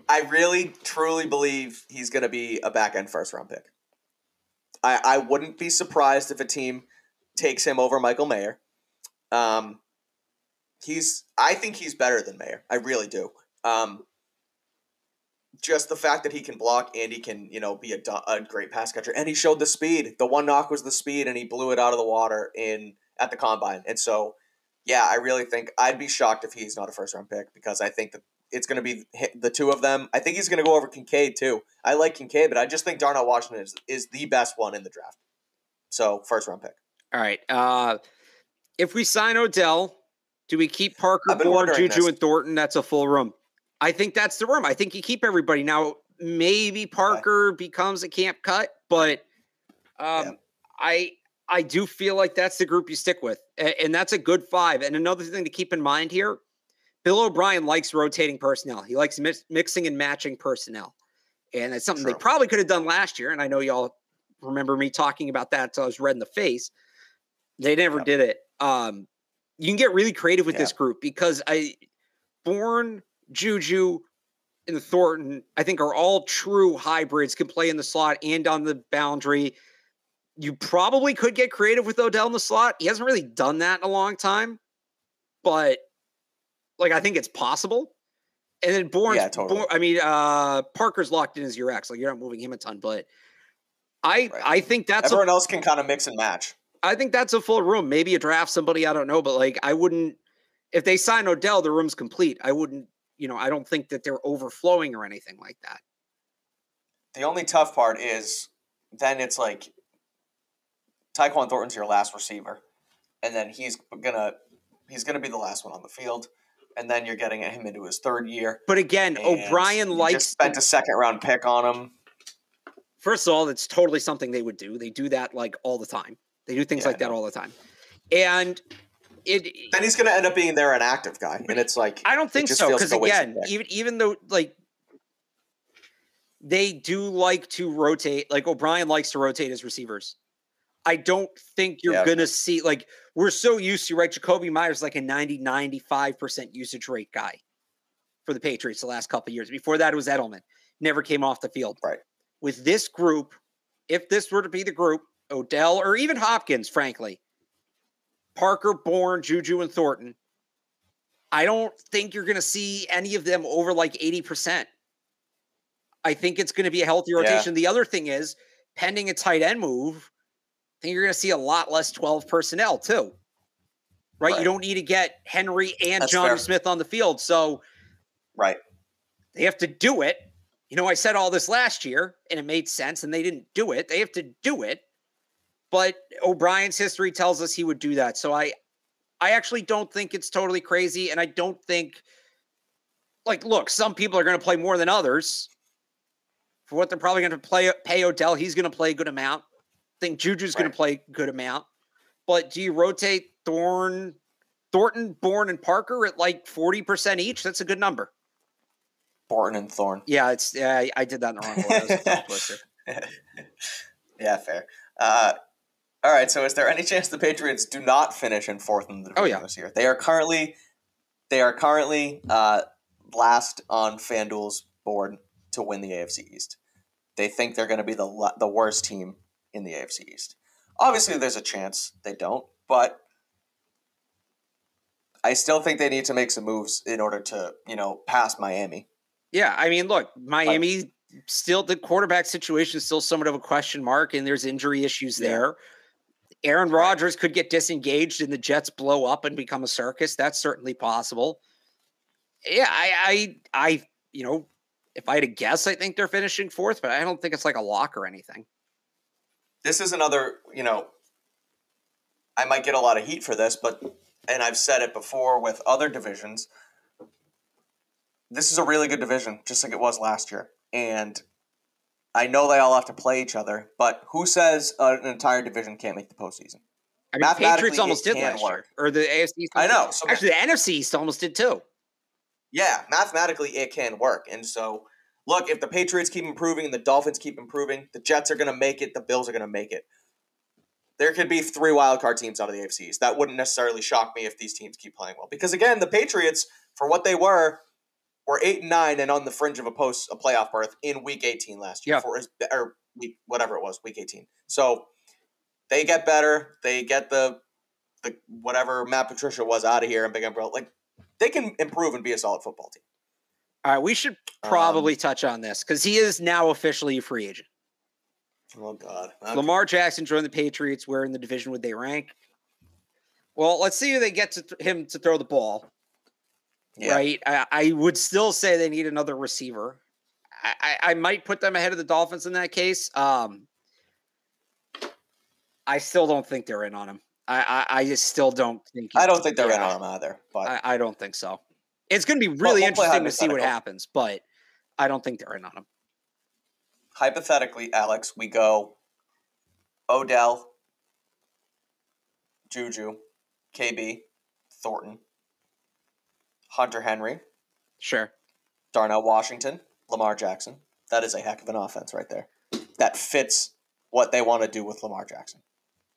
I really, truly believe he's going to be a back end first round pick. I, I wouldn't be surprised if a team takes him over Michael Mayer. Um, he's I think he's better than Mayer. I really do. Um, just the fact that he can block and he can you know be a, a great pass catcher and he showed the speed. The one knock was the speed and he blew it out of the water in at the combine. And so yeah, I really think I'd be shocked if he's not a first round pick because I think that it's going to be the two of them. I think he's going to go over Kincaid too. I like Kincaid, but I just think Darnell Washington is, is the best one in the draft. So first round pick. All right. Uh, if we sign Odell, do we keep Parker, Bourne, Juju, this. and Thornton? That's a full room. I think that's the room. I think you keep everybody. Now, maybe Parker okay. becomes a camp cut, but um, yeah. I I do feel like that's the group you stick with, and that's a good five. And another thing to keep in mind here: Bill O'Brien likes rotating personnel. He likes mixing and matching personnel, and it's something True. they probably could have done last year. And I know y'all remember me talking about that until I was red in the face. They never yep. did it. Um, you can get really creative with this group because I, Bourne, Juju, and Thornton, I think are all true hybrids. Can play in the slot and on the boundary you probably could get creative with Odell in the slot. He hasn't really done that in a long time, but like I think it's possible. And then Bourne, yeah, totally. Bourne I mean, uh, Parker's locked in as your ex. Like you're not moving him a ton, but I right. I think that's everyone a, else can kind of mix and match. I think that's a full room. Maybe a draft somebody I don't know, but like I wouldn't if they sign Odell, the room's complete. I wouldn't, you know, I don't think that they're overflowing or anything like that. The only tough part is then it's like Tyquan Thornton's your last receiver, and then he's gonna he's gonna be the last one on the field, and then you're getting him into his third year. But again, O'Brien likes spent a second round pick on him. First of all, it's totally something they would do. They do that like all the time. They do things yeah, like that all the time, and it. Then he's going to end up being there an active guy, and it's like I don't think so because again, even even though like they do like to rotate, like O'Brien likes to rotate his receivers. I don't think you're yeah. going to see like we're so used to right. Jakobi Meyers like a 90 95 percent usage rate guy for the Patriots the last couple years. Before that, it was Edelman. Never came off the field. Right. With this group, if this were to be the group, Odell or even Hopkins, frankly, Parker, Bourne, Juju, and Thornton, I don't think you're going to see any of them over like 80%. I think it's going to be a healthy rotation. Yeah. The other thing is, pending a tight end move, I think you're going to see a lot less 12 personnel too. Right? right. You don't need to get Henry and John Smith on the field. So, right. They have to do it. You know, I said all this last year and it made sense and they didn't do it. They have to do it. But O'Brien's history tells us he would do that. So I I actually don't think it's totally crazy and I don't think like look, some people are going to play more than others. For what they're probably going to play pay Odell, he's going to play a good amount think Juju's right. going to play a good amount. But do you rotate Thorn, Thornton, Bourne, and Parker at like 40% each? That's a good number. Bourne and Thorn. Yeah, it's yeah, I did that in the wrong order. yeah, fair. Uh, all right, so is there any chance the Patriots do not finish in fourth in the division oh, yeah. this year? They are currently they are currently uh, last on FanDuel's board to win the AFC East. They think they're going to be the the worst team in the AFC East. Obviously, there's a chance they don't, but I still think they need to make some moves in order to, you know, pass Miami. Yeah, I mean, look, Miami like, still the quarterback situation is still somewhat of a question mark, and there's injury issues yeah. there. Aaron Rodgers could get disengaged and the Jets blow up and become a circus. That's certainly possible. Yeah, I, I, I, you know, if I had to guess, I think they're finishing fourth, but I don't think it's like a lock or anything this is another, you know, I might get a lot of heat for this, but, and I've said it before with other divisions, this is a really good division, just like it was last year. And I know they all have to play each other, but who says an entire division can't make the postseason? I mean, Patriots almost did last work. year, or the AFC. I know. So Actually, the NFC East almost did too. Yeah, mathematically, it can work, and so look, if the Patriots keep improving and the Dolphins keep improving, the Jets are going to make it. The Bills are going to make it. There could be three wild card teams out of the AFCs. That wouldn't necessarily shock me if these teams keep playing well. Because again, the Patriots, for what they were, were eight and nine and on the fringe of a post a playoff berth in Week 18 last year, Yeah. for or week whatever it was, Week 18. So they get better. They get the the whatever Matt Patricia was out of here and Big Umbrella. Like they can improve and be a solid football team. All right, we should Um, probably touch on this because he is now officially a free agent. Oh God, Okay. Lamar Jackson joined the Patriots. Where in the division would they rank? Well, let's see who they get to th- him to throw the ball. Yeah. Right. I, I would still say they need another receiver. I, I, I might put them ahead of the Dolphins in that case. Um, I still don't think they're in on him. I, I, I just still don't think. I don't think they're in on him either. But I, I don't think so. It's going to be really we'll interesting to see what happens, but I don't think they're in on him. hypothetically, Alex, we go Odell, Juju, KB, Thornton, Hunter Henry, Sure. Darnell Washington, Lamar Jackson. That is a heck of an offense right there. That fits what they want to do with Lamar Jackson.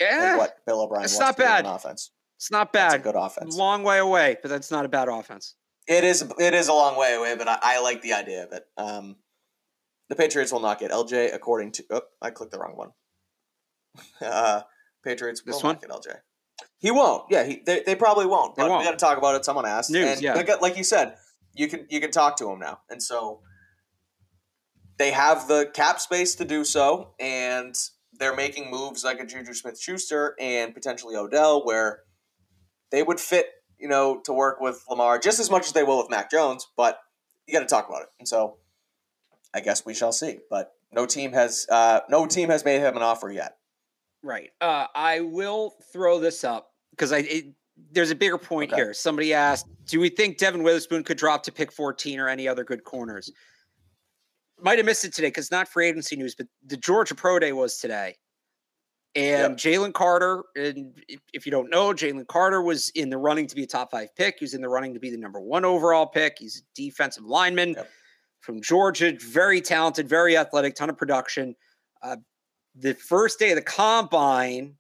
Yeah, and what Bill O'Brien it's wants not to do bad. on offense. it's not bad. That's a good offense. Long way away, but that's not a bad offense. It is it is a long way away, but I, I like the idea of it. Um, the Patriots will not get LJ according to. Oh, I clicked the wrong one. Uh, Patriots This will one? not get LJ. He won't. Yeah, he, they, they probably won't. But won't. we got to talk about it. Someone asked. News, and yeah. like, like you said, you can you can talk to him now, and so they have the cap space to do so, and they're making moves like a Juju Smith Schuster and potentially Odell, where they would fit, you know, to work with Lamar just as much as they will with Mac Jones. But you got to talk about it, and so I guess we shall see. But no team has uh, no team has made him an offer yet. Right. Uh, I will throw this up because I it, there's a bigger point Okay. here. Somebody asked, "Do we think Devon Witherspoon could drop to pick 14 or any other good corners?" Might have missed it today because not for agency news, but the Georgia Pro Day was today, and Jalen Carter. And if, if you don't know, Jalen Carter was in the running to be a top five pick. He was in the running to be the number one overall pick. He's a defensive lineman Yep. from Georgia, very talented, very athletic, ton of production. Uh, the first day of the combine,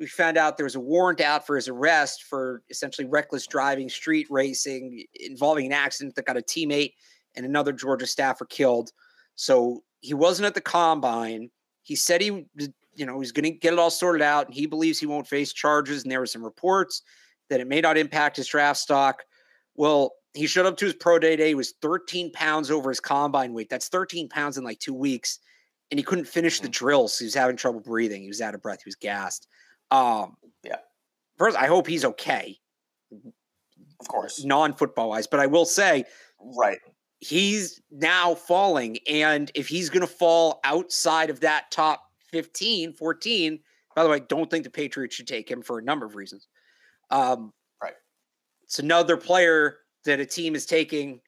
we found out there was a warrant out for his arrest for essentially reckless driving, street racing, involving an accident that got a teammate and another Georgia staffer killed. So he wasn't at the combine. He said he, you know, he's going to get it all sorted out, and he believes he won't face charges. And there were some reports that it may not impact his draft stock. Well, he showed up to his pro day day. He was 13 pounds over his combine weight. That's 13 pounds in like two weeks and he couldn't finish the drills. He was having trouble breathing. He was out of breath. He was gassed. Um, Yeah. First, I hope he's okay, Of course, non-football wise. But I will say right. he's now falling, and if he's going to fall outside of that top 15, 14, by the way, don't think the Patriots should take him for a number of reasons. Um, Right. It's another player that a team is taking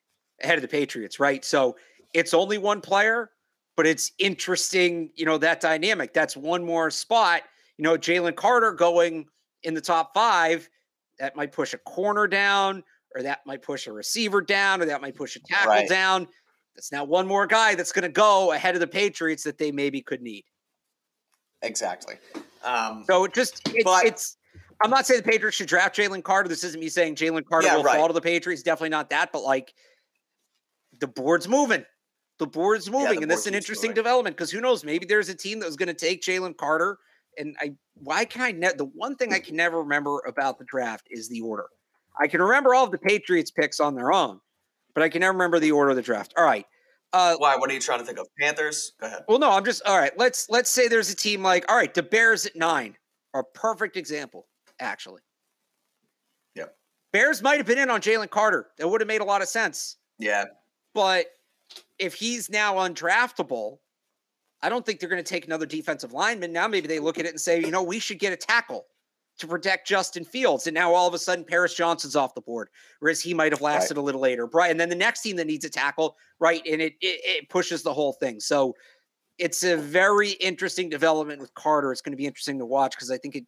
ahead of the Patriots, right? So it's only one player, but it's interesting, you know, that dynamic. That's one more spot. You know, Jalen Carter going in the top five, that might push a corner down, or that might push a receiver down, or that might push a tackle Right. down. That's now one more guy that's going to go ahead of the Patriots that they maybe could need. Exactly. Um, So it just it's, But- it's I'm not saying the Patriots should draft Jalen Carter. This isn't me saying Jalen Carter Yeah, will right. fall to the Patriots. Definitely not that, but like the board's moving. The board's moving, the and this is an interesting moving. development because who knows? Maybe there's a team that was going to take Jalen Carter. And I, why can I? Ne- the one thing I can never remember about the draft is the order. I can remember all of the Patriots picks on their own, but I can never remember the order of the draft. All right. Uh, why? What are you trying to think of? Panthers. Go ahead. well, no, I'm just all right. Let's let's say there's a team like all right, the Bears at nine are a perfect example, actually. Yep. Bears might have been in on Jalen Carter. That would have made a lot of sense. Yeah. But if he's now undraftable, I don't think they're going to take another defensive lineman. Now maybe they look at it and say, you know, we should get a tackle to protect Justin Fields. And now all of a sudden Paris Johnson's off the board, whereas he might have lasted a little later. Right. And then the next team that needs a tackle, right? And it, it it pushes the whole thing. So it's a very interesting development with Carter. It's going to be interesting to watch because I think it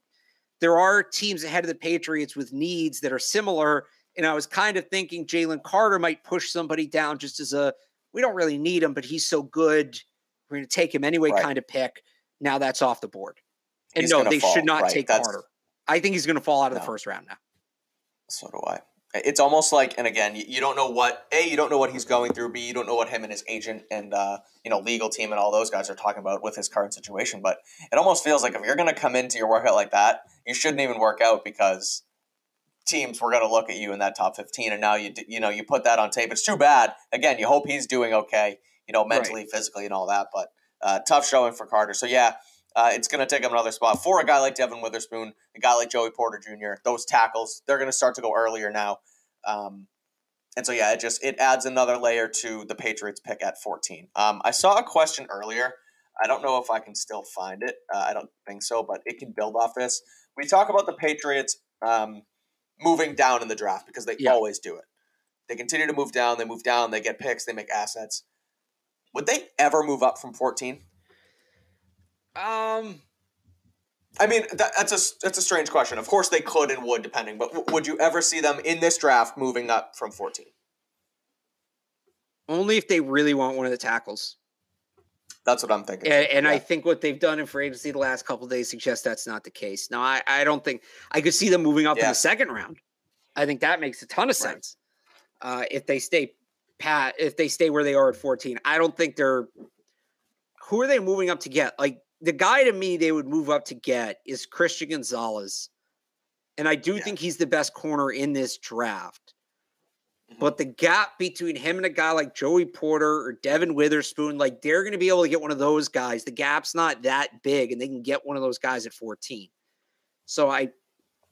there are teams ahead of the Patriots with needs that are similar. And I was kind of thinking Jalen Carter might push somebody down just as a we don't really need him, but he's so good. We're going to take him anyway, Right. kind of pick. Now that's off the board. And He's no, they fall, should not right, take that's- Carter. I think he's going to fall out of the first round now. So do I. It's almost like, and again, you, you don't know what a you don't know what he's going through. B you don't know what him and his agent and uh, you know legal team and all those guys are talking about with his current situation. But it almost feels like if you're going to come into your workout like that, you shouldn't even work out because teams were going to look at you in that top fifteen, and now you you know you put that on tape. It's too bad. Again, you hope he's doing okay, you know, mentally, physically, and all that. But uh, tough showing for Carter. So yeah, uh, it's going to take him another spot for a guy like Devon Witherspoon, a guy like Joey Porter Jr. Those tackles, they're going to start to go earlier now, um, and so yeah, it just it adds another layer to the Patriots pick at 14. Um, I saw a question earlier. I don't know if I can still find it. Uh, I don't think so, but it can build off this. We talk about the Patriots um, moving down in the draft because they Yeah. always do it. They continue to move down. They move down. They get picks. They make assets. Would they ever move up from 14? Um, I mean, that, that's a that's a strange question. Of course, they could and would, depending. But w- would you ever see them in this draft moving up from fourteen? only if they really want one of the tackles. That's what I'm thinking. And, and I think what they've done in free agency the last couple of days suggests that's not the case. Now, I, I don't think I could see them moving up in the second round. I think that makes a ton of Right. sense. Uh, if they stay pat, if they stay where they are at 14, I don't think they're. Who are they moving up to get? Like the guy to me they would move up to get is Christian Gonzalez. And I do Yeah. think he's the best corner in this draft. Mhm. But the gap between him and a guy like Joey Porter or Devon Witherspoon, like they're going to be able to get one of those guys. The gap's not that big, and they can get one of those guys at 14. So I,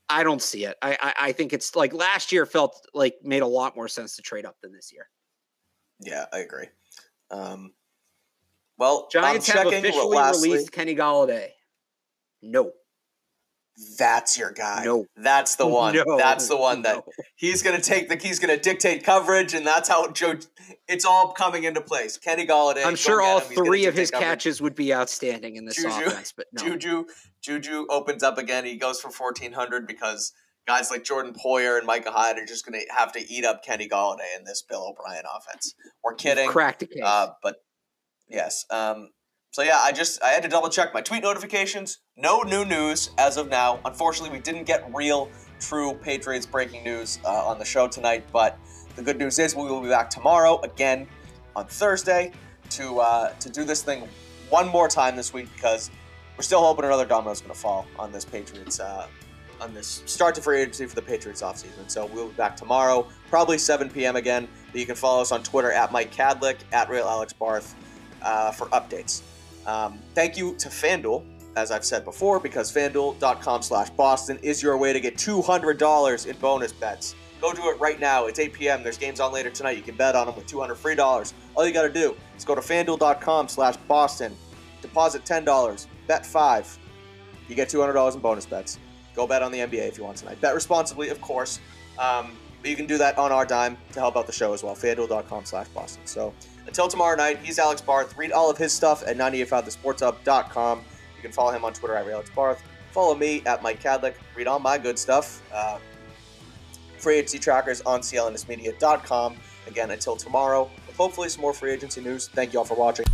I don't see it. I, I, I think it's like last year felt like made a lot more sense to trade up than this year. Yeah, I agree. Um, well, Giants I'm have checking. officially lastly, released Kenny Golladay. No, That's your guy. No. that's the one. No, that's the one that no. he's going to take. The he's going to dictate coverage, and that's how Joe. It's all coming into place. Kenny Golladay. I'm sure all him. He's gonna three of his coverage. catches would be outstanding in this Juju- offense, but no. Juju Juju opens up again. He goes for fourteen hundred because guys like Jordan Poyer and Micah Hyde are just going to have to eat up Kenny Golladay in this Bill O'Brien offense. We're kidding, Cracked the case. uh, but yes. Um, so yeah, I just I had to double check my tweet notifications. No new news as of now. Unfortunately, we didn't get real, true Patriots breaking news uh, on the show tonight. But the good news is we will be back tomorrow again on Thursday to uh, to do this thing one more time this week because we're still hoping another domino is going to fall on this Patriots uh, on this start to free agency for the Patriots offseason. So we'll be back tomorrow, probably 7 p.m. again. But you can follow us on Twitter at Mike Kadlick at Real Alex Barth uh, for updates. Um, thank you to FanDuel, as I've said before, because FanDuel.com slash Boston is your way to get $200 in bonus bets. Go do it right now. It's 8 p.m. There's games on later tonight. You can bet on them with 200 free dollars. All you got to do is go to FanDuel.com slash Boston, deposit $10, bet 5 You get $200 in bonus bets. Go bet on the NBA if you want tonight. Bet responsibly, of course. Um, but you can do that on our dime to help out the show as well. FanDuel.com slash Boston. So until tomorrow night, he's Alex Barth. Read all of his stuff at 985thesportshub.com. You can follow him on Twitter at Alex Barth. Follow me at Mike Kadlick. Read all my good stuff. Uh, free agency trackers on clnsmedia.com. Again, until tomorrow, with hopefully some more free agency news. Thank you all for watching.